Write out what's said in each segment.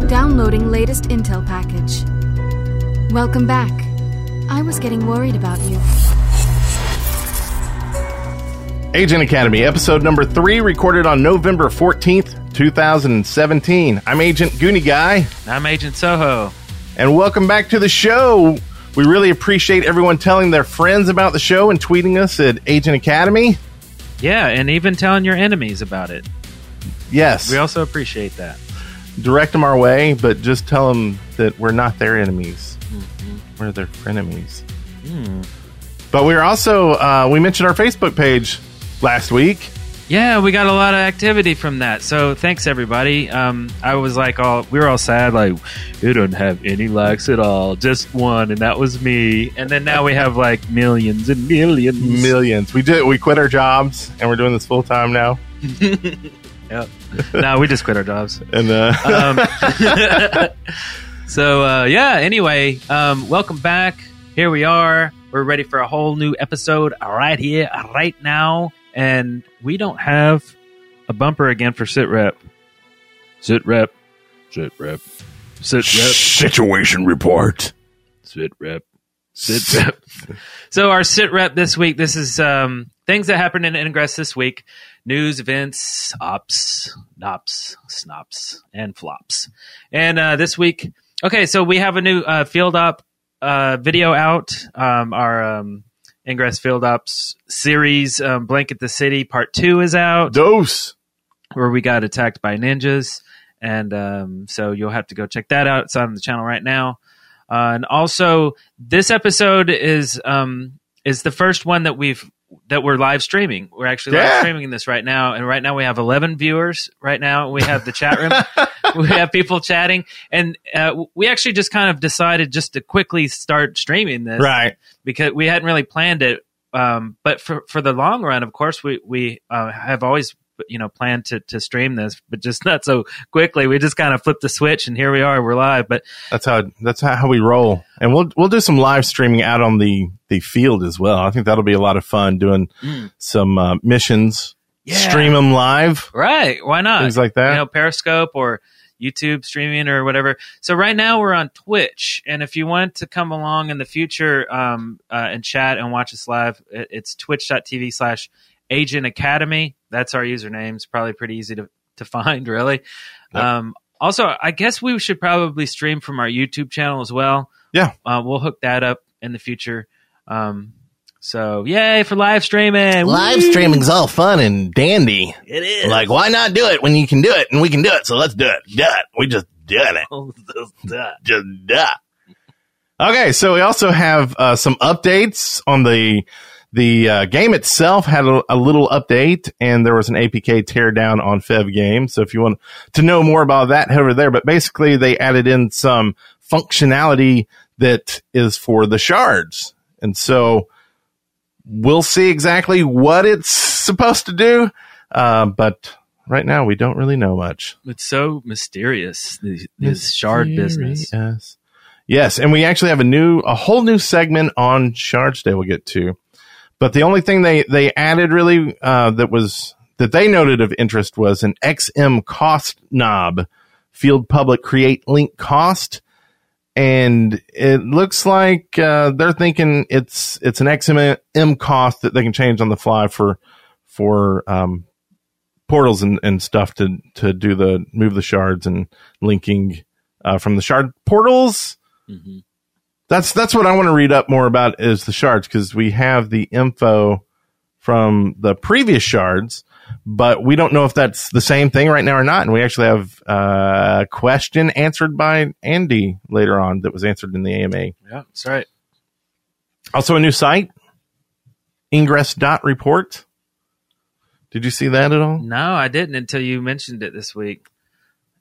Downloading latest intel package. Welcome back. I was getting worried about you. Agent Academy, episode number three, recorded on November 14th, 2017. I'm Agent Goonie Guy, I'm Agent Soho. and welcome back to the show. We really appreciate everyone telling their friends about the show and tweeting us at Agent Academy. Yeah, and even telling your enemies about it. Yes, We also appreciate that. Direct them our way, but just tell them that we're not their enemies. We're their frenemies. But we're also, uh, we mentioned our Facebook page last week. Yeah, we got a lot of activity from that. So thanks everybody. Um, I was like, all we were all sad, like it doesn't have any likes at all, just one, and that was me. And then now we have like millions and millions. Millions. We did. We quit our jobs, and we're doing this full time now. Yep. no, we just quit our jobs. And uh, Um, so uh, yeah. Anyway, um, welcome back. Here we are. We're ready for a whole new episode right here, right now, and we don't have a bumper again for sit rep. Sit rep. Sit rep. Sit rep. situation report. Sit rep. Sit rep. so our sit rep this week. This is um, things that happened in Ingress this week: news, events, ops, nops, snops, and flops. And uh, this week, okay, so we have a new uh, field op uh, video out. Um, our um, Ingress field ops series, um, Blanket the City Part Two, is out Dose. where we got attacked by ninjas. And um, so you'll have to go check that out. It's on the channel right now. Uh, and also, this episode is um, is the first one that we've that we're live streaming. We're actually live streaming this right now, and right now we have eleven viewers. Right now we have the chat room. we have people chatting, and uh, we actually just kind of decided just to quickly start streaming this Right. because we hadn't really planned it. Um, but for for the long run, of course, we we uh, have always you know planned to to stream this, but just not so quickly. We just kind of flipped the switch, and here we are. We're live. But That's how that's how we roll. And we'll we'll do some live streaming out on the the field as well. I think that'll be a lot of fun doing some uh, missions. Yeah. Stream them live. right, why not? Things like that. You know, Periscope or YouTube streaming or whatever. So right now we're on Twitch, and if you want to come along in the future um, uh, and chat and watch us live, it, it's twitch.tv slash Agent Academy. That's our username. It's probably pretty easy to, to find, really. Yep. Um, also, I guess we should probably stream from our YouTube channel as well. Yeah. Uh, we'll hook that up in the future. Um, so, yay for live streaming! Live Woo! streaming's all fun and dandy. It is. Like, why not do it when you can do it and we can do it? So let's do it. Do it. We just done it. Just duh. Okay, so we also have uh, some updates on the the uh, game itself. Had a, a little update, and there was an APK teardown on Fev Game. So if you want to know more about that, head over there. But basically, they added in some functionality that is for the shards, and so we'll see exactly what it's supposed to do. Uh, but right now, we don't really know much. It's so mysterious. This, this shard business. Yes. Yes, and we actually have a new, a whole new segment on Shards Day we'll get to. But the only thing they they added really uh, that was that they noted of interest was an XM cost knob, field public create link cost, and it looks like uh, they're thinking it's it's an XM cost that they can change on the fly for for um, portals and, and stuff to to do the move the shards and linking uh, from the shard portals. Mhm. That's that's what I want to read up more about is the shards because we have the info from the previous shards, but we don't know if that's the same thing right now or not. And we actually have uh, a question answered by Andy later on that was answered in the AMA. Yeah, that's right. Also, a new site, ingress.report. Did you see that at all? No, I didn't until you mentioned it this week.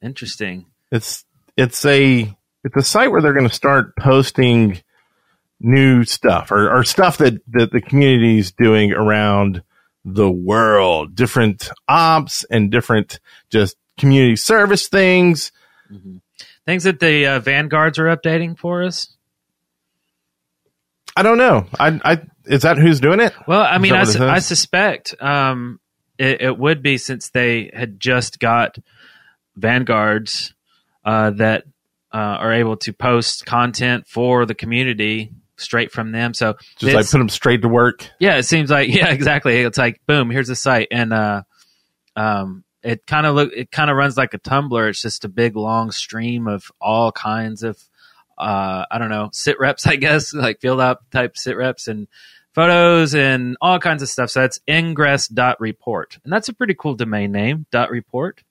Interesting. It's it's a it's a site where they're going to start posting new stuff or, or stuff that, that the community is doing around the world, different ops and different just community service things. Things that the uh, vanguards are updating for us. I don't know. I, I is that who's doing it? Well, I mean, I, su- I suspect um, it, it would be since they had just got vanguards uh, that uh, are able to post content for the community straight from them. So Just like put them straight to work. yeah, it seems like yeah, exactly. It's like boom, here's the site, and uh, um, it kind of look it kind of runs like a Tumblr. It's just a big long stream of all kinds of uh, I don't know sit reps, I guess, like field up type sit reps and photos and all kinds of stuff. So that's ingress.report, and that's a pretty cool domain name. Dot report.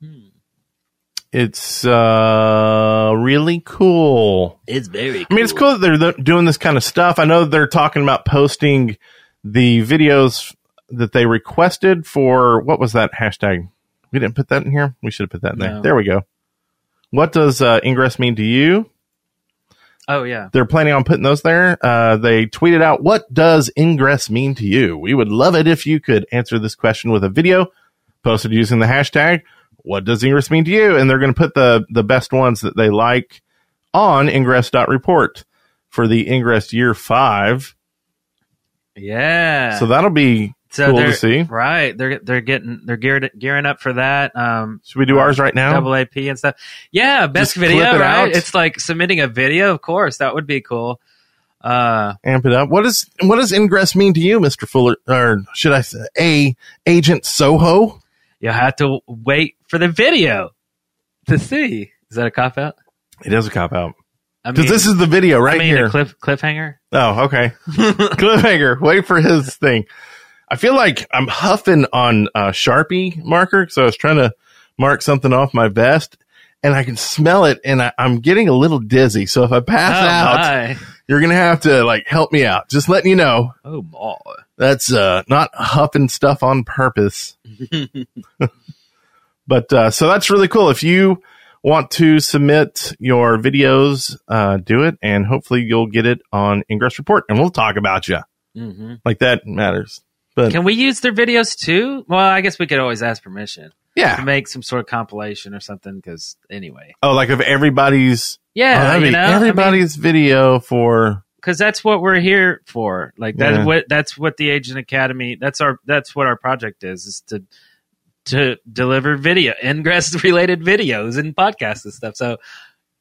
Hmm. It's uh really cool. It's very. I mean, it's cool that they're th- doing this kind of stuff. I know they're talking about posting the videos that they requested for what was that hashtag? We didn't put that in here. We should have put that in there. There we go. What does uh, ingress mean to you? Oh yeah. They're planning on putting those there. Uh, they tweeted out, "What does ingress mean to you?" We would love it if you could answer this question with a video posted using the hashtag. What does ingress mean to you? And they're going to put the the best ones that they like on ingress.report for the ingress year five. Yeah. So that'll be So cool to see. right. They're they're getting they're geared gearing up for that. Um, Should we do ours right now? double AP and stuff. Yeah, best Just video, it right? out. It's like submitting a video. Of course, that would be cool. Uh, Amp it up. What does what does ingress mean to you, Mister Fuller? Or should I say, a Agent Soho? You'll have to wait for the video to see. Is that a cop out? It is a cop out I mean, this is the video right I mean, here. a cliff cliffhanger. Oh, okay. Cliffhanger. Wait for his thing. I feel like I'm huffing on a Sharpie marker, so I was trying to mark something off my vest, and I can smell it, and I, I'm getting a little dizzy. So if I pass oh out, my! you're gonna have to like help me out. Just letting you know Oh my! that's uh, not huffing stuff on purpose. but uh, so that's really cool. If you want to submit your videos, uh, do it, and hopefully you'll get it on Ingress Report, and we'll talk about you. hmm Like that matters. But Can we use their videos too? Well, I guess we could always ask permission Yeah, to make some sort of compilation or something. Because anyway, Oh, like of everybody's oh, yeah, that'd you know, I mean- everybody's video for because that's what we're here for. Like that's Yeah. what that's what the Agent Academy. That's our that's what our project is is to to deliver video ingress related videos and podcasts and stuff. So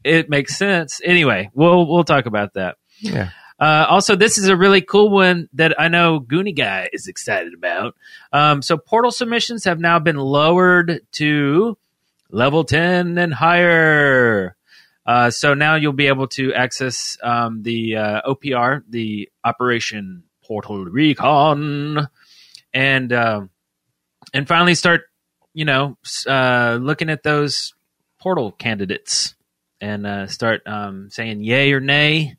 it makes sense. Anyway, we'll we'll talk about that. yeah. Uh, also, this is a really cool one that I know Goonie Guy is excited about. Um, so, portal submissions have now been lowered to level 10 and higher. Uh, so now you'll be able to access um, the uh, OPR, the Operation Portal Recon, and uh, and finally start, you know, uh, looking at those portal candidates and uh, start um, saying yay or nay.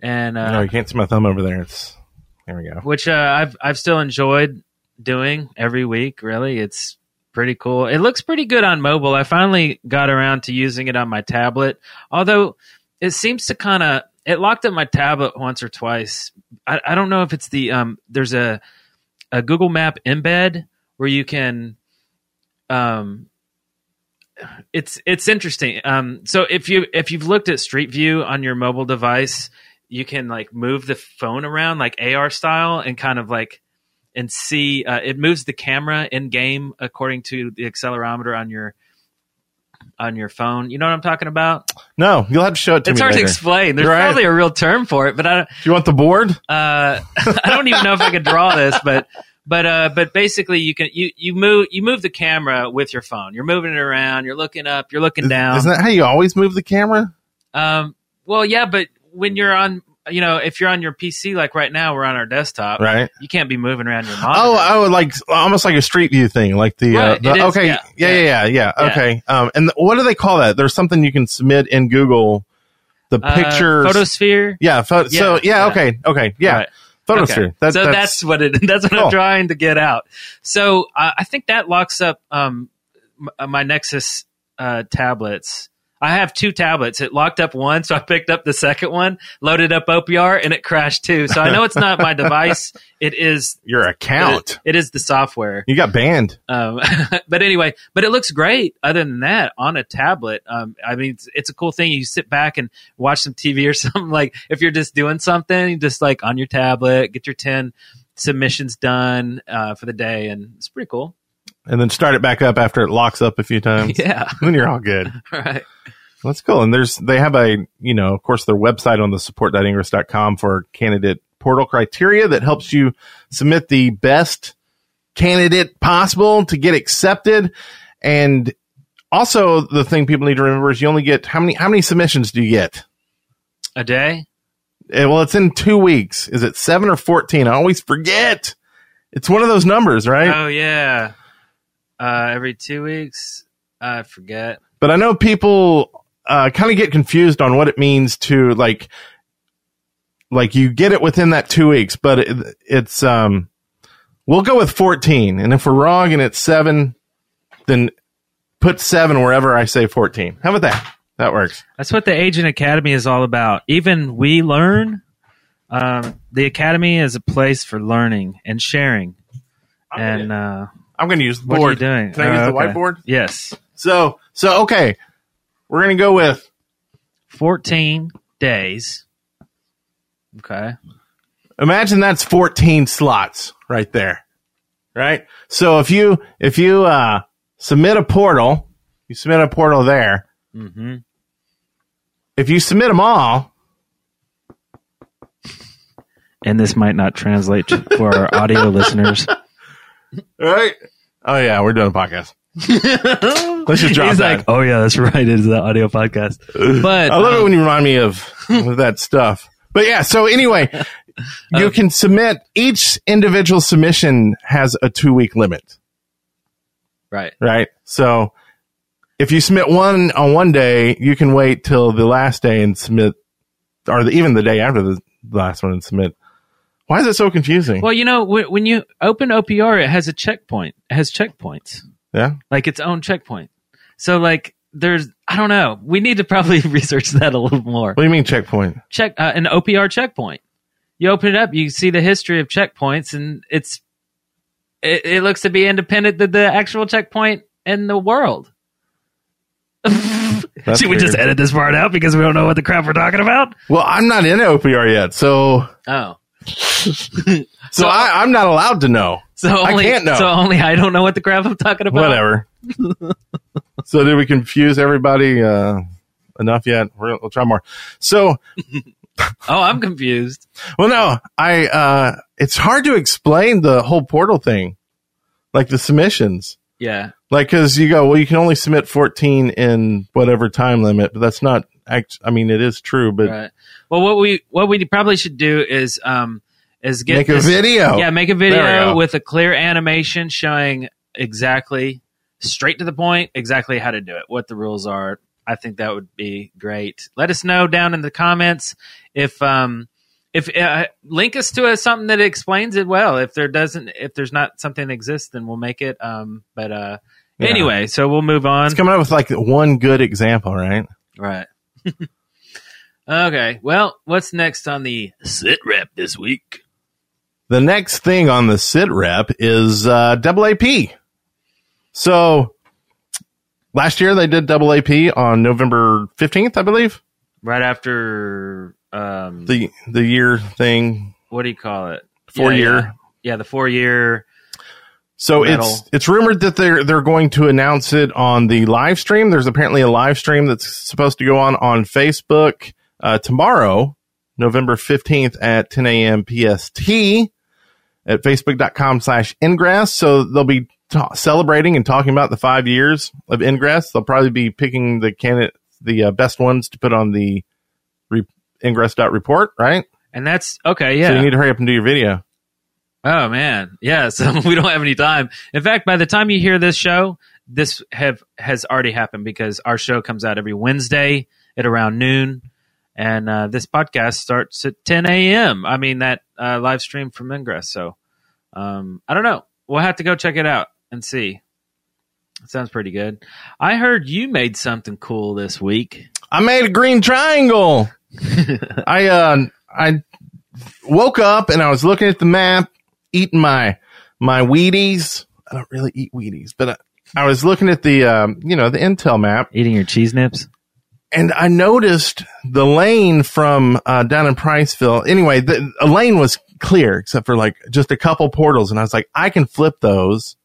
And uh, no, you can't see my thumb over there. It's there we go. which uh, I've I've still enjoyed doing every week. Really, it's pretty cool. It looks pretty good on mobile. I finally got around to using it on my tablet, although it seems to kind of it locked up my tablet once or twice. I, I don't know if it's the um. There's a a Google Map embed where you can um it's it's interesting. Um, so if you if you've looked at Street View on your mobile device, you can like move the phone around like AR style and kind of like and see uh, it moves the camera in game according to the accelerometer on your on your phone. You know what I'm talking about? No, you'll have to show it to It's me It's hard later. to explain. There's probably a real term for it, but I don't, Do you want the board? uh, I don't even know if I could draw this, but but uh, but basically you can you you move you move the camera with your phone. You're moving it around. You're looking up. You're looking Is, down. isn't that how you always move the camera? Um, well, yeah, but when you're on, you know, if you're on your PC, like right now, we're on our desktop. Right. You can't be moving around your monitor. Oh, I would like almost like a street view thing, like the, uh, the it is, okay, yeah, yeah, yeah, yeah, yeah, Yeah. okay. Um, and th- what do they call that? There's something you can submit in Google, the Uh, Photosphere. yeah. Pho- so Yeah, yeah, yeah. okay, okay, yeah, Right. Photosphere. Okay. That- so that's, what it. That's what Cool. I'm trying to get out. So uh, I think that locks up um, m- my Nexus uh, tablets. I have two tablets. It locked up one, so I picked up the second one, loaded up OPR, and it crashed too. So I know it's not my device. It is your account. It, it is the software. you got banned. Um, but anyway, but it looks great. Other than that, on a tablet, um, I mean, it's, it's a cool thing. You sit back and watch some TV or something. Like if you're just doing something, just like on your tablet, get your ten submissions done uh, for the day, and it's pretty cool. And then start it back up after it locks up a few times. Yeah. then you're all good. Right. That's cool. And there's they have a you know of course their website on the support.ingress.com for candidate portal criteria that helps you submit the best candidate possible to get accepted. And also the thing people need to remember is you only get how many how many submissions do you get? A day? Eh, Well, it's in two weeks. Is it seven or fourteen? I always forget. It's one of those numbers, right? Oh yeah. Uh, every two weeks. I forget. but I know people uh, kind of get confused on what it means to like, like you get it within that two weeks, but it, it's um, we'll go with fourteen, and if we're wrong and it's seven, then put seven wherever I say fourteen. How about that? That works. That's what the Agent Academy is all about. Even we learn. Um, the Academy is a place for learning and sharing. And uh, I'm going to use the what board. are you doing? Can I use Oh, the whiteboard? Yes. So, so okay, we're going to go with 14 days. Okay. imagine that's 14 slots right there right so if you if you uh submit a portal you submit a portal there hmm if you submit them all And this might not translate to- for our audio listeners. right oh yeah we're doing a podcast let's just drop He's that like, oh yeah, that's right. It is the audio podcast. But i love it um, when you remind me of, of that stuff but yeah so anyway you can submit each individual submission has a two week limit right. right? So if you submit one on one day, you can wait till the last day and submit, or the, even the day after the last one and submit. Why is it so confusing? Well, you know, when, when you open OPR, it has a checkpoint. It has checkpoints, yeah, like its own checkpoint. So, like, there's, I don't know. We need to probably research that a little more. what do you mean checkpoint? Check uh, an OPR checkpoint. You open it up, you see the history of checkpoints, and it's it, it looks to be independent of the actual checkpoint in the world. Should we just edit this part out because we don't know what the crap we're talking about? Well, I'm not in OPR yet, so Oh, so I, I'm not allowed to know. so I can't know. so only I don't know what the crap I'm talking about. Whatever. so did we confuse everybody uh, enough yet? We're, we'll try more. So Oh, I'm confused. Well, no, I, uh, it's hard to explain the whole portal thing, like the submissions. Yeah. Like, cause you go, well, you can only submit 14 in whatever time limit, but that's not act. I mean, it is true, but Right. Well, what we what we probably should do is um is get make a video. Yeah, make a video with a clear animation showing exactly straight to the point, exactly how to do it, what the rules are. I think that would be great. Let us know down in the comments if um if uh, link us to a, something that explains it well. If there doesn't, if there's not something that exists, then we'll make it. Um, but uh, Yeah. anyway, so we'll move on. It's coming up with like one good example, right? Right. Okay. Well, what's next on the sit rep this week? The next thing on the sit rep is uh, double AP. So last year they did double AP on November 15th, I believe. Right after um, The the year thing, what do you call it? four Yeah, year. Yeah. Yeah, the four year. So Metal. it's it's rumored that they're they're going to announce it on the live stream. There's apparently a live stream that's supposed to go on on Facebook uh, tomorrow, November 15th at 10 a.m. PST at facebook.com slash ingress. So they'll be ta- celebrating and talking about the five years of ingress. They'll probably be picking the candidate, the uh, best ones to put on the re- ingress.report, right? And that's okay. Yeah. So you need to hurry up and do your video. Oh man. Yeah. So we don't have any time. In fact, by the time you hear this show, this have has already happened because our show comes out every Wednesday at around noon, and uh, this podcast starts at 10 a.m. I mean that uh, live stream from Ingress. So um, I don't know. We'll have to go check it out and see. It sounds pretty good. I heard you made something cool this week. I made a green triangle. I uh I woke up and I was looking at the map, eating my my Wheaties. I don't really eat Wheaties, but I, I was looking at the um, you know the Intel map, Eating your cheese nips. and I noticed the lane from uh, down in Priceville. Anyway, the a lane was clear except for like just a couple portals, and I was like, I can flip those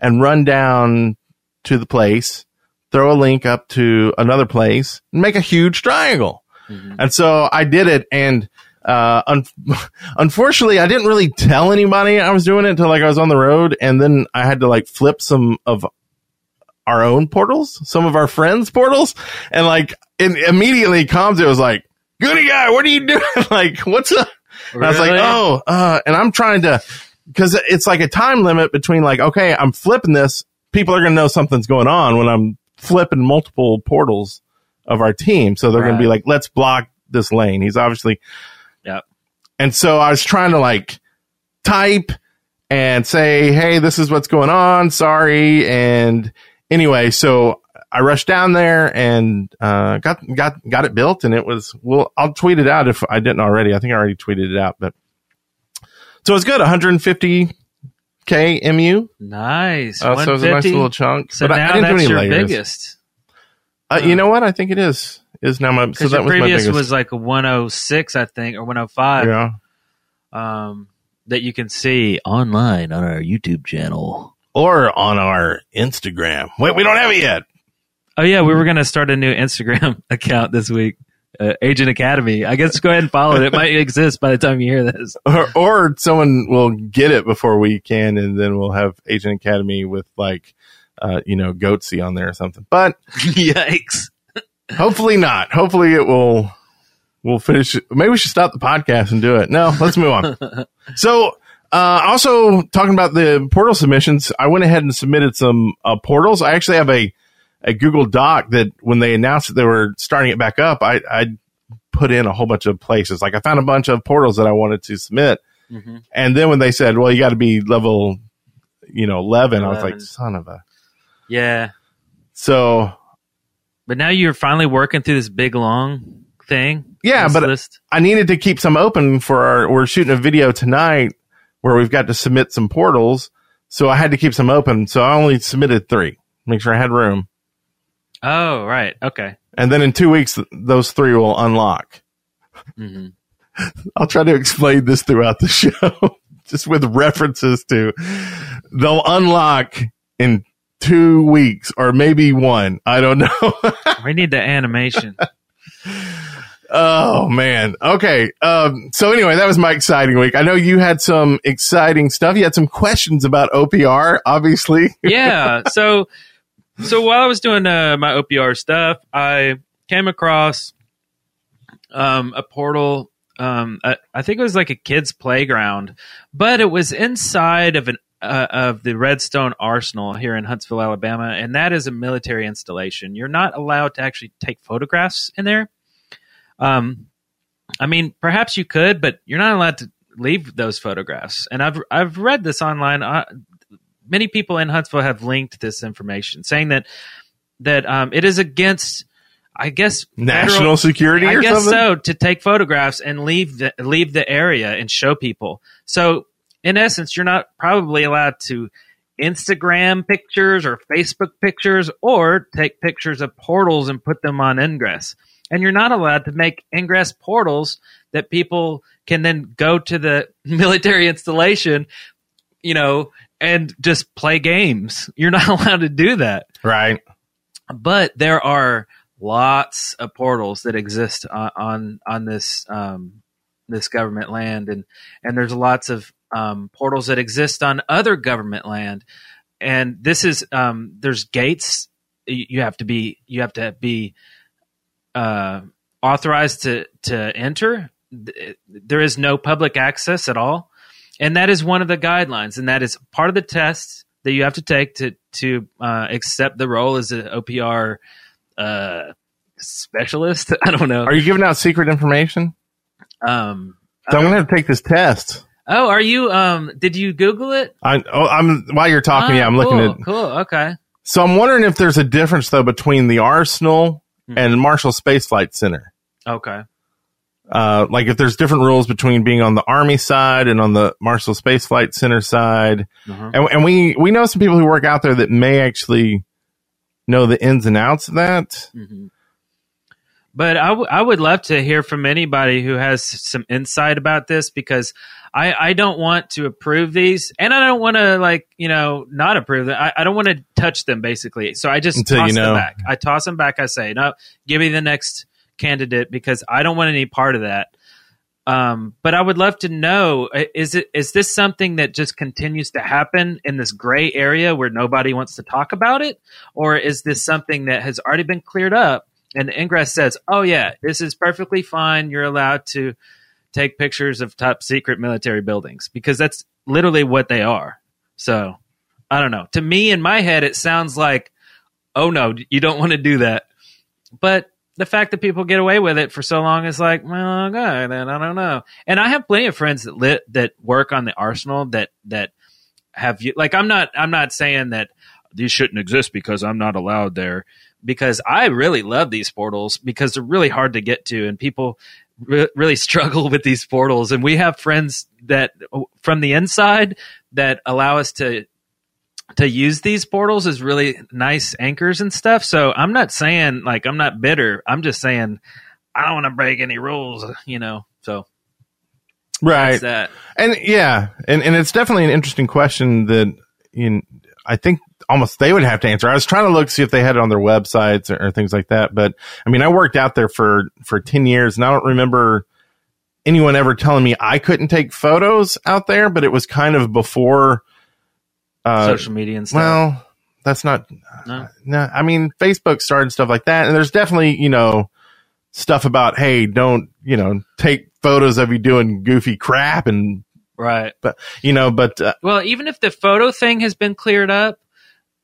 and run down to the place, throw a link up to another place, and make a huge triangle. And so I did it, and uh, un- unfortunately, I didn't really tell anybody I was doing it until like I was on the road, and then I had to like flip some of our own portals, some of our friends' portals, and like and immediately Comms it was like, "Goonie Guy, what are you doing? like, what's up?" And I was like, "Oh," uh, and I'm trying to because it's like a time limit between like, okay, I'm flipping this. People are gonna know something's going on when I'm flipping multiple portals of our team, so they're gonna be like, "Let's block this lane." He's obviously. And so I was trying to like type and say, Hey, this is what's going on. Sorry. And anyway, so I rushed down there and, uh, got, got, got it built and it was, well, I'll tweet it out if I didn't already. I think I already tweeted it out, but so it's good. 150 K MU. Nice. Uh, so it was a nice little chunk. So but I- now I, didn't do that's any your layers. biggest. Uh, you know what? I think it is, is now my, so Because that your was previous biggest. was like a 106, I think, or 105. yeah. Um, that you can see online on our YouTube channel. Or on our Instagram. Wait, we don't have it yet. Oh yeah, we were gonna start a new Instagram account this week. Uh, Agent Academy. I guess go ahead and follow it. It might exist by the time you hear this. or, or someone will get it before we can, and then we'll have Agent Academy with like, uh, you know, Goatsy on there or something. But Yikes! Hopefully not. Hopefully it will. We'll finish. Maybe we should stop the podcast and do it. No, let's move on. so, uh, also talking about the portal submissions, I went ahead and submitted some uh, portals. I actually have a a Google Doc that when they announced that they were starting it back up, I, I put in a whole bunch of places. Like I found a bunch of portals that I wanted to submit. And then when they said, well, you got to be level, you know, 11, I was like, son of a. Yeah, So, but now you're finally working through this big long thing. Yeah, but- list. I needed to keep some open for our, we're shooting a video tonight where we've got to submit some portals. So I had to keep some open. So I only submitted three, make sure I had room. oh right, okay. And then in two weeks, those three will unlock. hmm I'll try to explain this throughout the show, just with references to they'll unlock in two weeks or maybe one. I don't know. We need the animation. oh man. Okay. Um, so anyway, that was my exciting week. I know you had some exciting stuff. You had some questions about OPR, obviously. yeah. So, so while I was doing uh, my OPR stuff, I came across um, a portal. Um, I, I think it was like a kid's playground, but it was inside of an uh, of the Redstone Arsenal here in Huntsville, Alabama, and that is a military installation. You're not allowed to actually take photographs in there. Um, I mean, perhaps you could, but you're not allowed to leave those photographs. And I've I've read this online. Uh, many people in Huntsville have linked this information, saying that that um, it is against, I guess, National federal- security I or guess something? so to take photographs and leave the leave the area and show people. So in essence, you're not probably allowed to Instagram pictures or Facebook pictures or take pictures of portals and put them on Ingress. And you're not allowed to make Ingress portals that people can then go to the military installation, you know, and just play games. You're not allowed to do that Right. but there are lots of portals that exist on on, on this um, this government land, and and there's lots of um, portals that exist on other government land, and this is um, there's gates you have to be you have to be uh, authorized to to enter. There is no public access at all, and that is one of the guidelines, and that is part of the test that you have to take to to uh, accept the role as an OPR uh, specialist. I don't know. Are you giving out secret information? um, So I'm going to take this test. Oh, are you? Um, did you Google it? I, oh, I'm while you're talking. Ah, yeah, I'm looking at. Cool. Okay. So I'm wondering if there's a difference though between the Arsenal Hmm. and Marshall Space Flight Center. Okay. Uh, like if there's different rules between being on the Army side and on the Marshall Space Flight Center side, Uh-huh. and, and we we know some people who work out there that may actually know the ins and outs of that. hmm But I, w- I would love to hear from anybody who has some insight about this because I, I don't want to approve these and I don't want to like, you know, not approve them. I, I don't want to touch them basically. So I just Until toss you know. them back. I toss them back. I say, no, give me the next candidate because I don't want any part of that. Um, but I would love to know is it is this something that just continues to happen in this gray area where nobody wants to talk about it, or is this something that has already been cleared up and the Ingress says, "Oh yeah, this is perfectly fine. You're allowed to take pictures of top secret military buildings because that's literally what they are." So I don't know. To me, in my head, it sounds like, "Oh no, you don't want to do that," but the fact that people get away with it for so long is like, well, okay, then I don't know. And I have plenty of friends that lit that work on the arsenal that that have you like I'm not I'm not saying that these shouldn't exist because I'm not allowed there because I really love these portals because they're really hard to get to and people re- really struggle with these portals and we have friends that from the inside that allow us to to use these portals as really nice anchors and stuff. So I'm not saying like I'm not bitter. I'm just saying I don't want to break any rules, you know. So Right. that. And yeah, and, and it's definitely an interesting question that you know, I think almost they would have to answer. I was trying to look see if they had it on their websites or, or things like that, but I mean, I worked out there for for ten years, and I don't remember anyone ever telling me I couldn't take photos out there. But it was kind of before. Uh, Social media and stuff. well, that's not. No? No, I mean, Facebook started stuff like that, and there's definitely you know stuff about hey, don't you know take photos of you doing goofy crap and right. But you know, but uh, Well, even if the photo thing has been cleared up,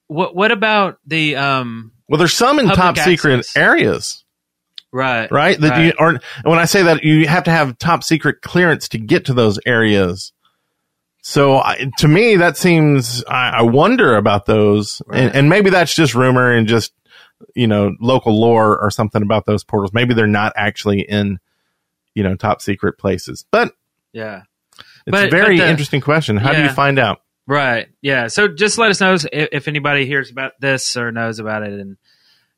what what about the um well, there's some in top secret areas, right right? That you aren't. When I say that, you have to have top secret clearance to get to those areas. So I, to me, that seems. I, I wonder about those, Right. and, and maybe that's just rumor and just you know local lore or something about those portals. Maybe they're not actually in you know top secret places, but yeah. it's But- a very but the- interesting question. How do you find out? Right. Yeah. So just let us know if, if anybody hears about this or knows about it, and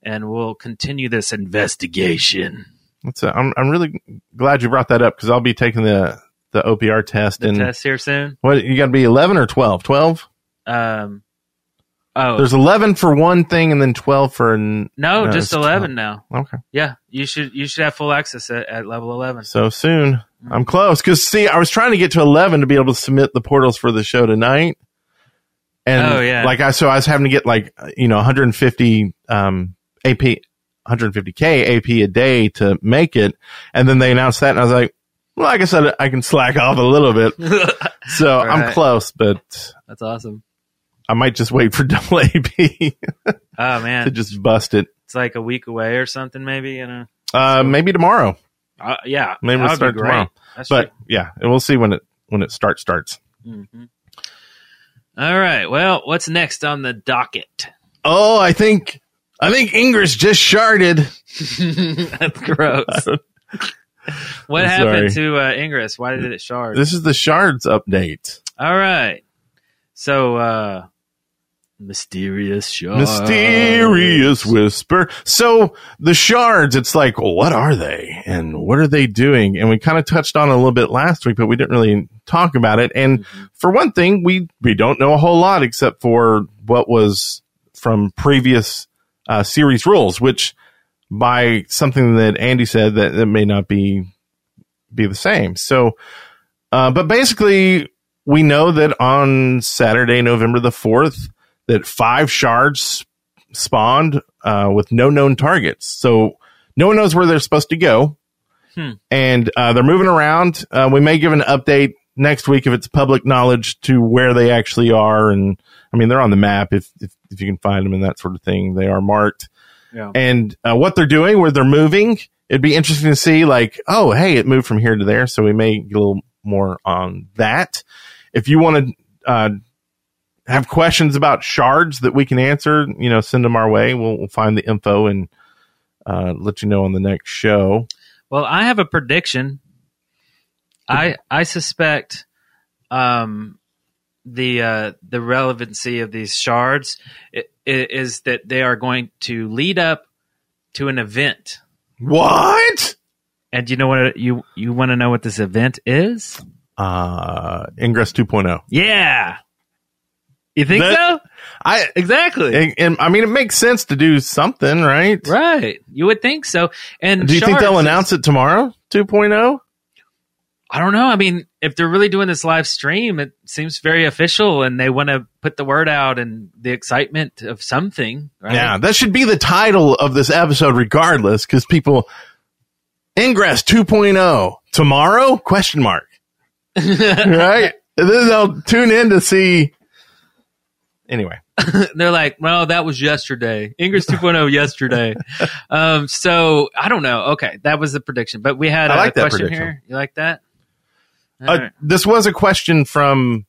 and we'll continue this investigation. That's a, I'm I'm really glad you brought that up because I'll be taking the the OPR test The and test here soon. what you got to be 11 or 12 12 Um. Oh there's 11 for one thing and then 12 for no, no, just eleven now. okay Yeah, you should you should have full access at, at level eleven. so soon i'm close because see i was trying to get to 11 to be able to submit the portals for the show tonight and Oh, yeah. like i so i was having to get like you know 150 um ap 150k ap a day to make it and then they announced that and i was like well like i said i can slack off a little bit so i'm close but That's awesome. I might just wait for double AP Oh man, to just bust it. it's like a week away or something, maybe. You know. Uh, maybe tomorrow, Uh, yeah, Maybe we'll start tomorrow. That's but yeah, we'll see when it when it starts starts. hmm All right. Well, what's next on the docket? Oh, I think I think Ingress just sharded. That's gross. what I'm happened sorry. to uh, Ingress? Why did it shard? This is the shards update. All right. So, uh, mysterious shard. Mysterious whisper. So the shards, it's like, what are they and what are they doing? And we kind of touched on it a little bit last week, but we didn't really talk about it. And for one thing, we, we don't know a whole lot except for what was from previous uh, series rules, which by something that Andy said that, that may not be, be the same. So, uh, but basically we know that on Saturday, November the 4th, that five shards spawned uh, with no known targets. So no one knows where they're supposed to go. Hmm. And uh, they're moving around. Uh, we may give an update next week if it's public knowledge to where they actually are. And I mean, they're on the map if, if, if you can find them and that sort of thing. They are marked. Yeah. And uh, what they're doing, where they're moving, it'd be interesting to see like, oh, hey, it moved from here to there. So we may get a little more on that. If you want to uh, have questions about shards that we can answer, you know, send them our way. We'll, we'll find the info and uh, let you know on the next show. Well, I have a prediction. I I suspect um, the uh, the relevancy of these shards is that they are going to lead up to an event What? And you know what you you want to know what this event is? Uh, Ingress 2.0. Yeah. You think That- so? I, Exactly. and, and, I mean, it makes sense to do something, right? right. You would think so. And Do you think they'll announce it tomorrow? oh? 2.0? I don't know. I mean, if they're really doing this live stream, it seems very official, and they want to put the word out and the excitement of something. Right? Yeah, that should be the title of this episode, regardless, because people Ingress 2.0 tomorrow? Question mark. right? And then they'll tune in to see. Anyway, they're like, well, that was yesterday. Ingress 2.0 yesterday. um, so I don't know. Okay, that was the prediction. But we had I a like that question prediction. here. You like that? Uh, right. this was a question from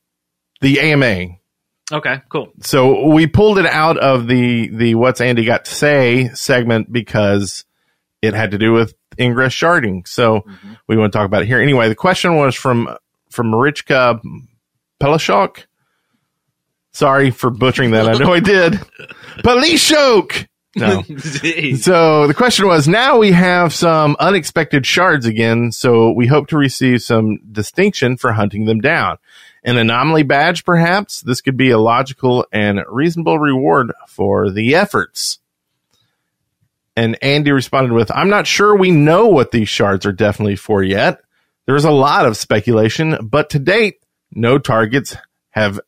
the AMA. Okay, cool. So we pulled it out of the the what's Andy got to say segment because it had to do with ingress sharding. So Mhm. we want to talk about it here. Anyway, the question was from from Marichka Pelashok. Sorry for butchering that. I know I did. Polishok. No. So the question was, now we have some unexpected shards again, so we hope to receive some distinction for hunting them down. An anomaly badge, perhaps? This could be a logical and reasonable reward for the efforts. And Andy responded with, I'm not sure we know what these shards are definitely for yet. There's a lot of speculation, but to date, no targets have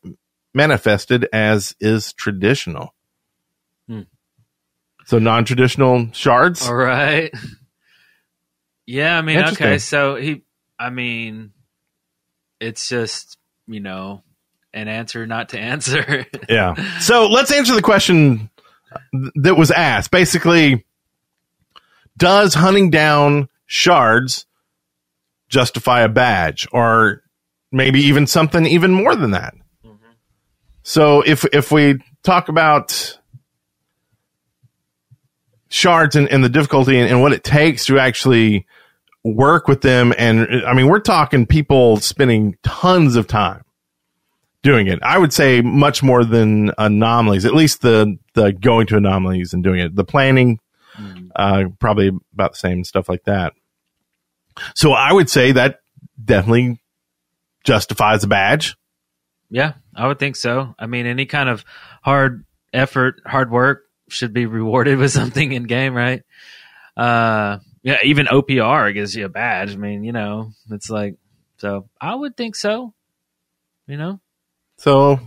manifested as is traditional. Hmm. So non-traditional shards. All right. Yeah, I mean, okay. So he, I mean, it's just you know an answer not to answer. Yeah. So let's answer the question that was asked. Basically, does hunting down shards justify a badge or maybe even something even more than that? So if if we talk about shards and, and the difficulty and, and what it takes to actually work with them and I mean we're talking people spending tons of time doing it. I would say much more than anomalies, at least the the going to anomalies and doing it. The planning, uh, probably about the same stuff like that. So I would say that definitely justifies a badge. yeah, I would think so. I mean, any kind of hard effort, hard work should be rewarded with something in game, right? Uh, yeah, even OPR gives you a badge. I mean, you know, it's like so. I would think so. You know, So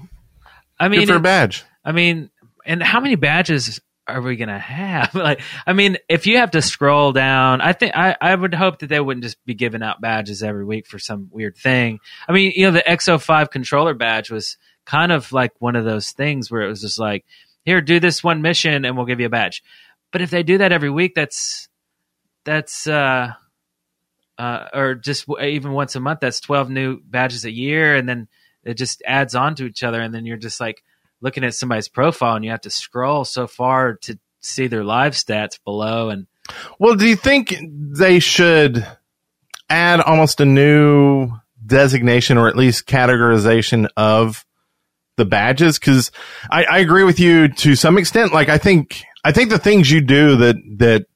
I mean, for a badge. I mean, and how many badges are we gonna have? like, I mean, if you have to scroll down, I think I, I would hope that they wouldn't just be giving out badges every week for some weird thing. I mean, you know, the XO5 controller badge was kind of like one of those things where it was just like, here, do this one mission and we'll give you a badge. But if they do that every week, that's that's uh uh or just w- even once a month, that's twelve new badges a year, and then it just adds on to each other, and then you're just like looking at somebody's profile and you have to scroll so far to see their live stats below and Well, do you think they should add almost a new designation or at least categorization of the badges? Because I, I agree with you to some extent. Like I think I think the things you do that that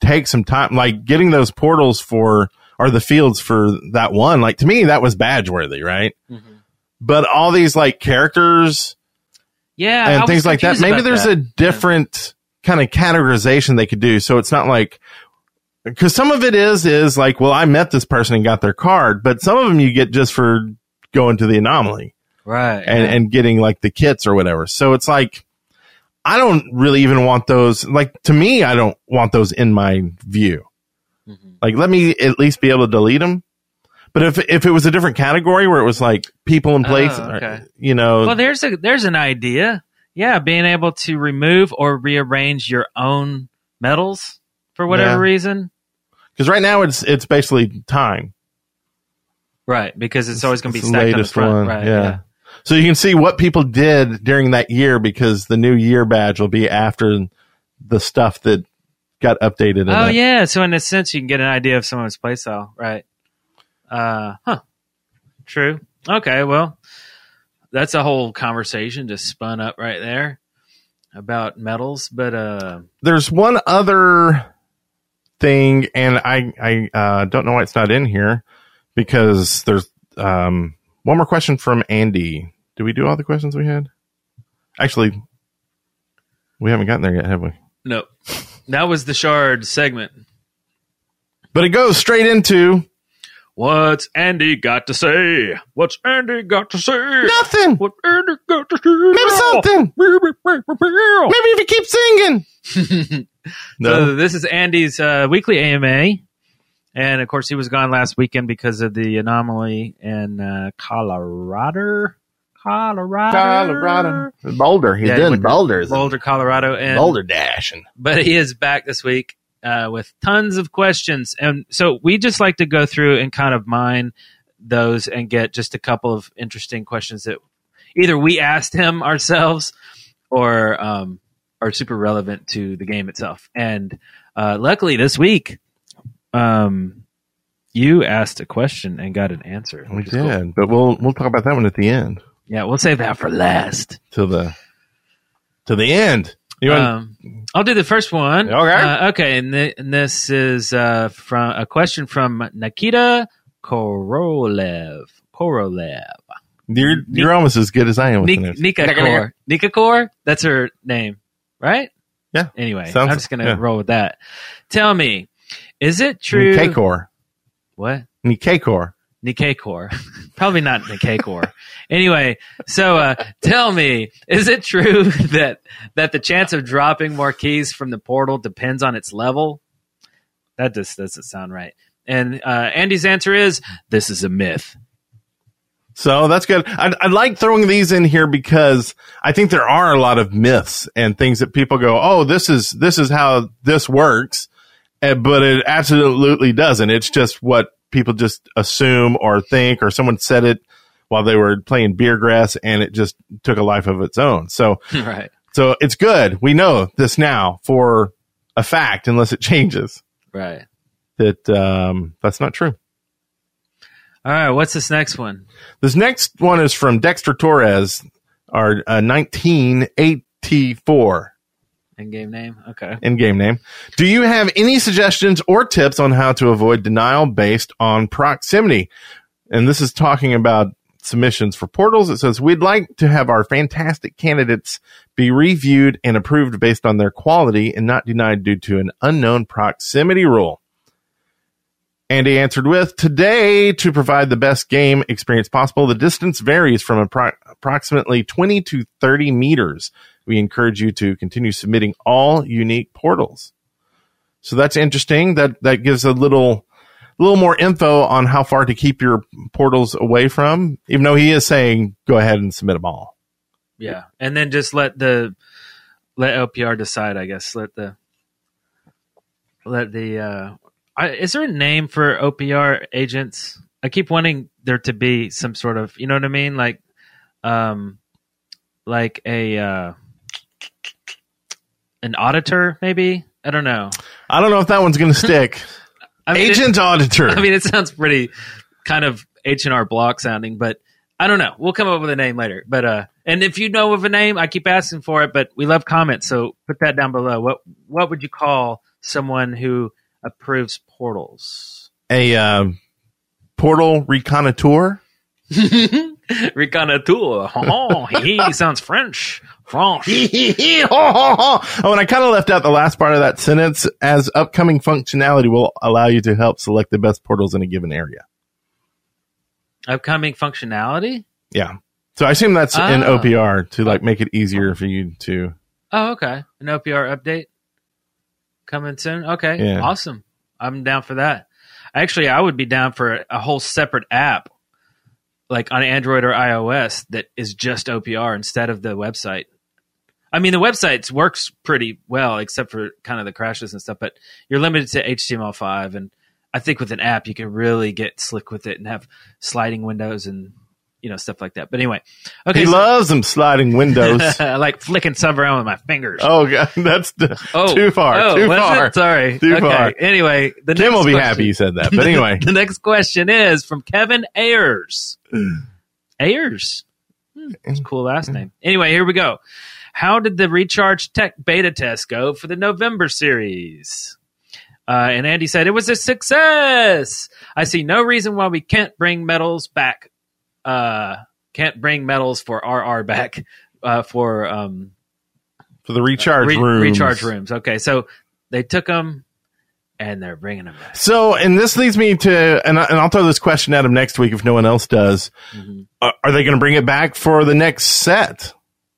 take some time, like getting those portals for or the fields for that one, like to me that was badge worthy, right? Mm-hmm. But all these like characters yeah and things like that. Maybe there's that. a different kind of categorization they could do. So it's not like, cause some of it is, is like, well, I met this person and got their card, but some of them you get just for going to the anomaly right and, yeah. and getting like the kits or whatever. So it's like, I don't really even want those, like to me, I don't want those in my view. Mhm. Like, let me at least be able to delete them. But if, if it was a different category where it was like people in place, Oh, okay. Uh, you know, well there's a there's an idea yeah being able to remove or rearrange your own medals for whatever Yeah. reason cause right now it's, it's basically time. right because it's always going to be It's the stacked on the latest front one, right yeah. So you can see what people did during that year because the new year badge will be after the stuff that got updated. in Oh that. yeah, so in a sense, you can get an idea of someone's playstyle, right? Uh, huh. True. Okay, well, that's a whole conversation just spun up right there about medals, but uh, There's one other thing, and I I uh, don't know why it's not in here because there's um, one more question from Andy. Did we do all the questions we had? Actually, we haven't gotten there yet, have we? No, that was the shard segment. But it goes straight into What's Andy got to say? What's Andy got to say? nothing. What Andy got to say? Maybe something. Maybe if you keep singing. no. So this is Andy's uh, weekly AMA, and of course he was gone last weekend because of the anomaly in uh, Colorado. Colorado, Colorado. Boulder. He's Yeah, doing went to boulders. Boulder, Colorado, and Boulder dashing. but he is back this week uh, with tons of questions. And so we just like to go through and kind of mine those and get just a couple of interesting questions that either we asked him ourselves or um, are super relevant to the game itself. And uh, luckily this week, um, you asked a question and got an answer. We is cool. did, but we'll we'll talk about that one at the end. Yeah, we'll save that for last. To the to the end. You want, Um, I'll do the first one. Okay. Uh, okay, and, th- and this is uh, from a question from Nikita Korolev. Korolev. you're you're almost as good as I am with Nik- names. Nika Kor. Nika Kor? That's her name, right? Yeah. Anyway, Sounds- I'm just going to yeah. roll with that. Tell me, is it true? Nikakor. What? Nikakor. Nikakor. Probably not Nikakor. anyway, so uh, tell me, is it true that that the chance of dropping more keys from the portal depends on its level? That just doesn't sound right. And uh, Andy's answer is this is a myth. So that's good. I, I like throwing these in here because I think there are a lot of myths and things that people go, "Oh, this is this is how this works," but it absolutely doesn't. It's just what people just assume or think, or someone said it while they were playing beer grass, and it just took a life of its own. So, right. so it's good. We know this now for a fact, unless it changes Right. that um, that's not true. All right. What's this next one? This next one is from Dexter Torres, our uh, 1984 In game name? Okay. in game name. Do you have any suggestions or tips on how to avoid denial based on proximity? And this is talking about submissions for portals. It says, We'd like to have our fantastic candidates be reviewed and approved based on their quality and not denied due to an unknown proximity rule. Andy answered with Today, to provide the best game experience possible, the distance varies from appro- approximately 20 to 30 meters. We encourage you to continue submitting all unique portals. So that's interesting. That, that gives a little, little more info on how far to keep your portals away from, even though he is saying go ahead and submit them all. Yeah. And then just let the let OPR decide, I guess. Let the let the uh I, is there a name for OPR agents? I keep wanting there to be some sort of, you know what I mean? Like um like a uh an auditor maybe? I don't know. I don't know if that one's going to stick. I mean, it- Agent auditor. I mean, it sounds pretty kind of H and R Block sounding, but I don't know. We'll come up with a name later. But uh, and if you know of a name, I keep asking for it. But we love comments, so put that down below. What what would you call someone who approves portals? a uh, portal reconnoiteur. Reconnaitour. Oh, he sounds French. French. oh, and I kind of left out the last part of that sentence as upcoming functionality will allow you to help select the best portals in a given area. Upcoming functionality. Yeah. So I assume that's in ah. Oh. OPR to like make it easier for you to. Oh, okay. An OPR update coming soon. Okay, Yeah. awesome. I'm down for that. Actually, I would be down for a whole separate app, like on Android or iOS, that is just OPR instead of the website. I mean, the website works pretty well, except for kind of the crashes and stuff. But you're limited to HTML5, and I think with an app you can really get slick with it and have sliding windows and you know stuff like that. But anyway, okay, he so- loves them sliding windows. I like flicking stuff around with my fingers. oh god, that's the, too far. Oh, too far. it? Sorry. Too okay. far. Anyway, the next will be question- happy you said that. But anyway, the next question is from Kevin Ayers. Ayers. Hmm, that's a cool last name. Anyway, here we go. How did the Recharge Tech beta test go for the November series? Uh, and Andy said it was a success. I see no reason why we can't bring medals back. Uh, can't bring medals for RR back uh, for um, For the recharge re- rooms. recharge rooms. Okay, so they took them and they're bringing them back. So, and this leads me to, and, I, and I'll throw this question at him next week if no one else does. Mhm. Uh, are they going to bring it back for the next set?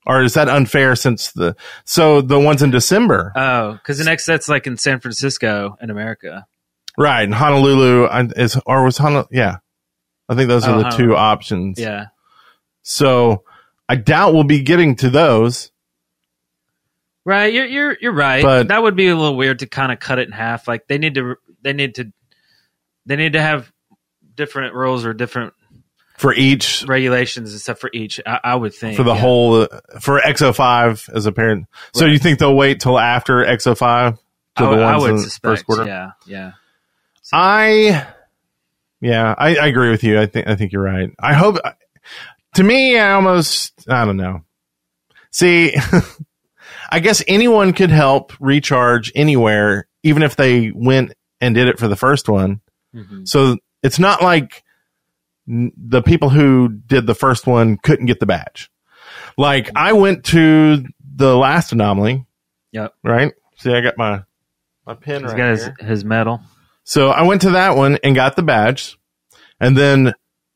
Or is that unfair since the, so the ones in December? Oh, because the next set's like in San Francisco in America. right. And Honolulu is, or was Honolulu, yeah. I think those Oh, are the two options. Yeah. So I doubt we'll be getting to those. Right, you're you're you're right. But- that would be a little weird to kind of cut it in half. Like they need to they need to they need to have different rules or different For each, regulations and stuff for each. I, I would think for the yeah. whole, for XO5 as a parent. So Right. you think they'll wait till after XO5 to I, the would- I would suspect. first quarter? Yeah, yeah. I, yeah, I, I agree with you. I think I think you're right. I hope. To me, I almost I don't know. See, I guess anyone could help recharge anywhere, even if they went and did it for the first one. Mhm. So it's not like the people who did the first one couldn't get the badge. Like I went to the last anomaly, Yep. right? See, I got my my pin He's right got his, here. his medal. So I went to that one and got the badge. And then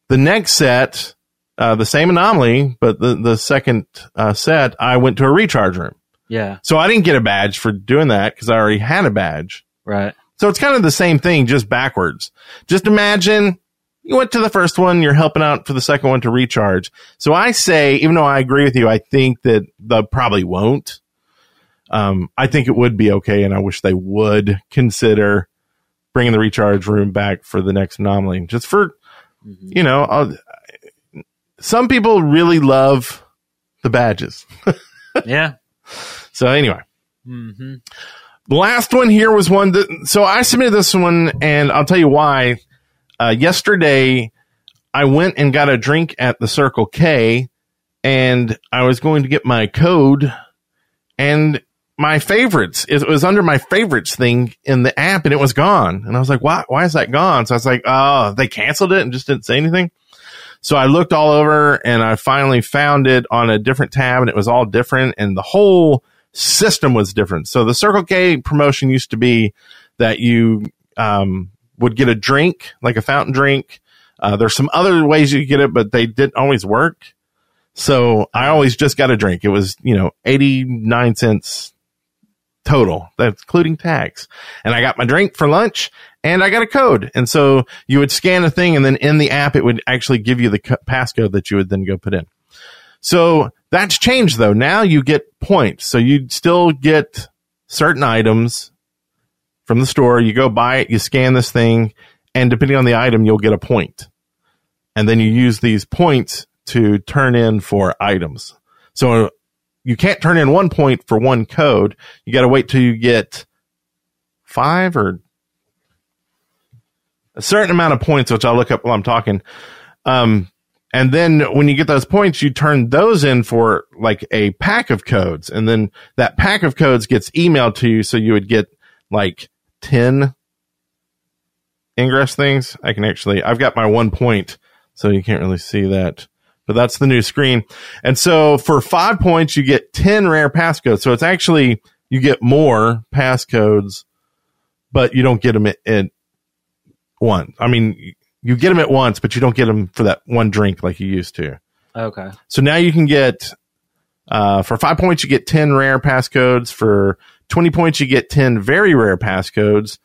the next set, uh, the same anomaly, but the, the second uh, set, I went to a recharge room. Yeah, So I didn't get a badge for doing that because I already had a badge. right. So it's kind of the same thing, just backwards. Just imagine you went to the first one, you're helping out for the second one to recharge. So I say, even though I agree with you, I think that they probably won't. Um, I think it would be okay, and I wish they would consider bringing the recharge room back for the next anomaly, just for Mhm. you know. I'll, some people really love the badges. Yeah. So anyway, hmm the last one here was one that, so I submitted this one and I'll tell you why. Uh, yesterday I went and got a drink at the Circle K and I was going to get my code and my favorites, it was under my favorites thing in the app and it was gone. And I was like, why, why is that gone? So I was like, oh, they canceled it and just didn't say anything. So I looked all over and I finally found it on a different tab and it was all different and the whole system was different. So the Circle K promotion used to be that you um, would get a drink, like a fountain drink. Uh, there's some other ways you get it, but they didn't always work. So I always just got a drink. It was, you know, 89 cents total. That's including tax. And I got my drink for lunch and I got a code. And so you would scan a thing and then in the app, it would actually give you the passcode that you would then go put in. So that's changed though. Now you get points. So you still get certain items from the store. You go buy it, you scan this thing, and depending on the item, you'll get a point. And then you use these points to turn in for items. So you can't turn in one point for one code. You got to wait till you get five or a certain amount of points, which I'll look up while I'm talking. Um, and then when you get those points, you turn those in for like a pack of codes. And then that pack of codes gets emailed to you. So you would get like 10 ingress things. I can actually, I've got my one point, so you can't really see that, but that's the new screen. And so for five points, you get 10 rare passcodes. So it's actually, you get more passcodes, but you don't get them at, at one. I mean, you get them at once, but you don't get them for that one drink like you used to. Okay. So now you can get, uh, for five points, you get 10 rare passcodes. For 20 points, you get 10 very rare passcodes.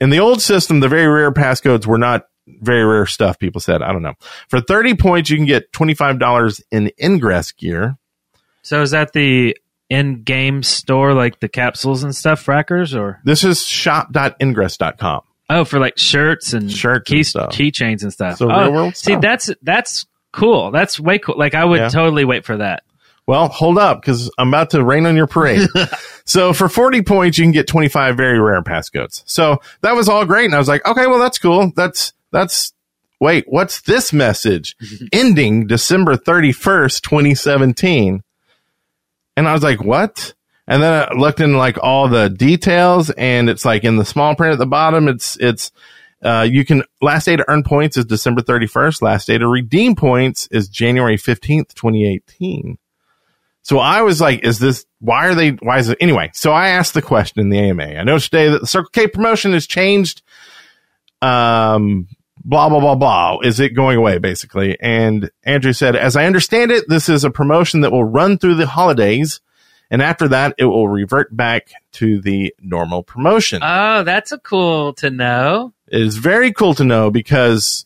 In the old system, the very rare passcodes were not very rare stuff, people said. I don't know. For 30 points, you can get $25 in ingress gear. So is that the in-game store, like the capsules and stuff, frackers, or This is shop.ingress.com. oh, for like shirts and Shirts key, keychains and stuff? So oh, real world see, that's that's cool. That's way cool. Like I would Yeah. totally wait for that. Well, hold up because I'm about to rain on your parade. so for 40 points, you can get 25 very rare passcodes. So that was all great. And I was like, okay, well, that's cool. That's, that's, wait, what's this message? Ending December 31st, 2017. And I was like, what? And then I looked in like all the details and it's like in the small print at the bottom, it's, it's, uh, you can, last day to earn points is December 31st. Last day to redeem points is January 15th, 2018. So I was like, is this, why are they, why is it, anyway, so I asked the question in the AMA. I know today that the Circle K promotion has changed, um, blah, blah, blah, blah. Is it going away, basically? And Andrew said, as I understand it, this is a promotion that will run through the holidays. And after that, it will revert back to the normal promotion. Oh, that's a cool to know. It is very cool to know because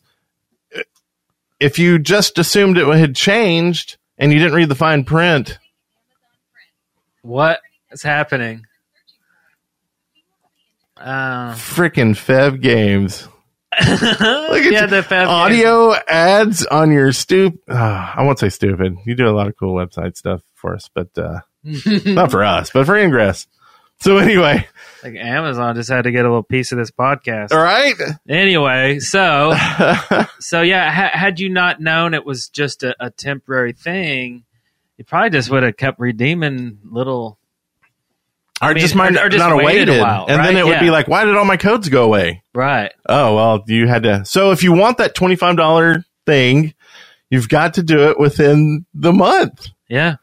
if you just assumed it had changed and you didn't read the fine print, What is happening? Uh, freaking Fev games. Look at yeah, the Fev Audio ads on your stoop. ah, I won't say stupid. You do a lot of cool website stuff for us, but uh, not for us, but for Ingress. So anyway, Like Amazon just had to get a little piece of this podcast. all right. Anyway, so so yeah, ha- had you not known it was just a, a temporary thing, you probably just would have kept redeeming little. or mean, just might or- or just not waited waited, while, and then right? it would be like, why did all my codes go away? Right. Oh, well, you had to. So if you want that $25 thing, you've got to do it within the month Yeah.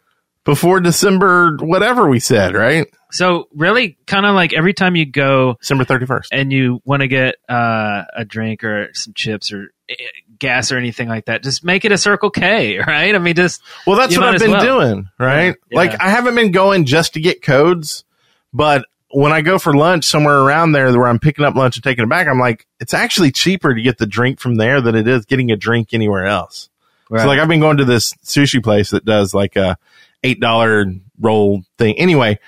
Before December, whatever we said, right? So really, kind of like every time you go December 31st. and you want to get uh, a drink or some chips or eh, gas or anything like that, just make it a Circle K, right? I mean, just Well, that's what I've been well. doing, right? Yeah, Like. I haven't been going just to get codes, but when I go for lunch somewhere around there where I'm picking up lunch and taking it back, I'm like, it's actually cheaper to get the drink from there than it is getting a drink anywhere else. So like I've been going to this sushi place that does like a eight dollar roll thing anyway,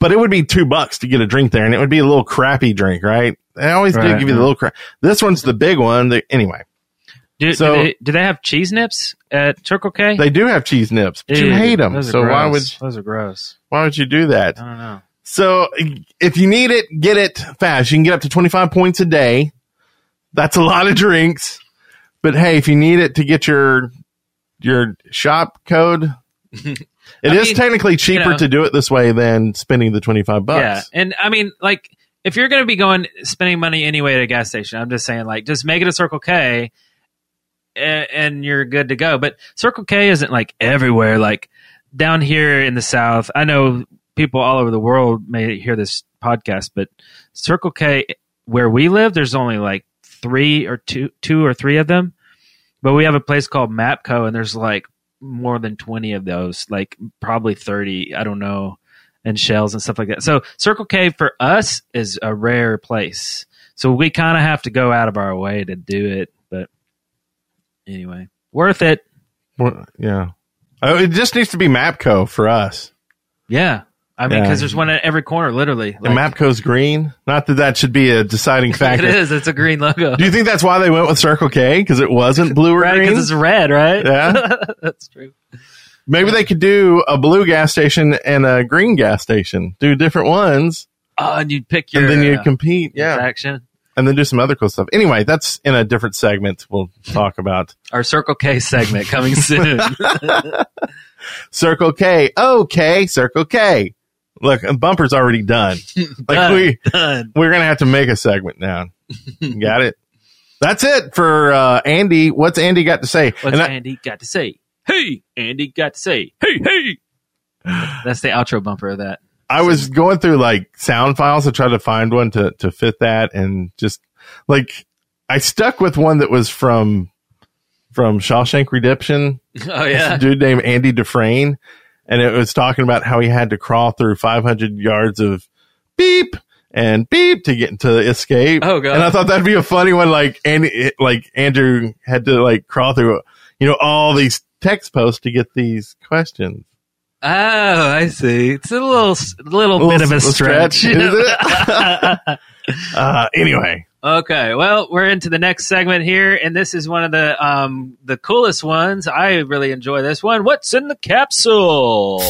but it would be two bucks to get a drink there, and it would be a little crappy drink, right? They always do give you the little crap. This one's the big one. That, anyway, do, so- do, they, do they have cheese nips at Circle K? they do have cheese nips, but you hate them. those are So why would those are gross? why would you do that? I don't know. So if you need it, get it fast. You can get up to 25 points a day. That's a lot of drinks. But hey, if you need it to get your your shop code, it is I mean, technically cheaper know- to do it this way than spending the 25 bucks. Yeah, and I mean, like, if you're going to be going spending money anyway at a gas station, I'm just saying, like, just make it a Circle K, and, and you're good to go. But Circle K isn't like everywhere. Like down here in the South, I know people all over the world may hear this podcast, but Circle K, where we live, there's only like three or two, two or three of them. But we have a place called Mapco, and there's like more than 20 of those, like probably 30. I don't know and shells and stuff like that. So Circle K for us is a rare place. So we kind of have to go out of our way to do it. But anyway, worth it. Well, yeah. Oh, it just needs to be Mapco for us. Yeah. I mean, Yeah. because there's one at every corner, literally. And Mapco's green. Not that that should be a deciding factor. it is. It's a green logo. Do you think that's why they went with Circle K? Because it wasn't blue or right? green? Because it's red, right? Yeah. That's true. Maybe they could do a blue gas station and a green gas station. Do different ones, Oh, and you'd pick your and then you uh, compete. Yeah, faction. and then do some other cool stuff. Anyway, that's in a different segment. We'll talk about Our Circle K segment coming soon. Circle K. Okay, Circle K. Look, a bumper's already done. Like Done. we Done. we're gonna have to make a segment now. got it. That's it for uh, Andy. What's Andy got to say? What's I- Andy got to say? Hey, Andy got to say, hey, hey. That's the outro bumper of that. I was going through like sound files to try to find one to to fit that, and just like I stuck with one that was from from Shawshank Redemption. Oh yeah, dude named Andy Dufresne, and it was talking about how he had to crawl through 500 yards of beep and beep to get to escape. Oh, God. And I thought that'd be a funny one. Like Andy, like Andrew had to like crawl through, you know, all these text posts to get these questions. Oh, I see. It's a little, little, A bit little of a stretch. is it? Uh, anyway, okay, well, we're into the next segment here, and this is one of the um the coolest ones. I really enjoy this one. What's in the capsule?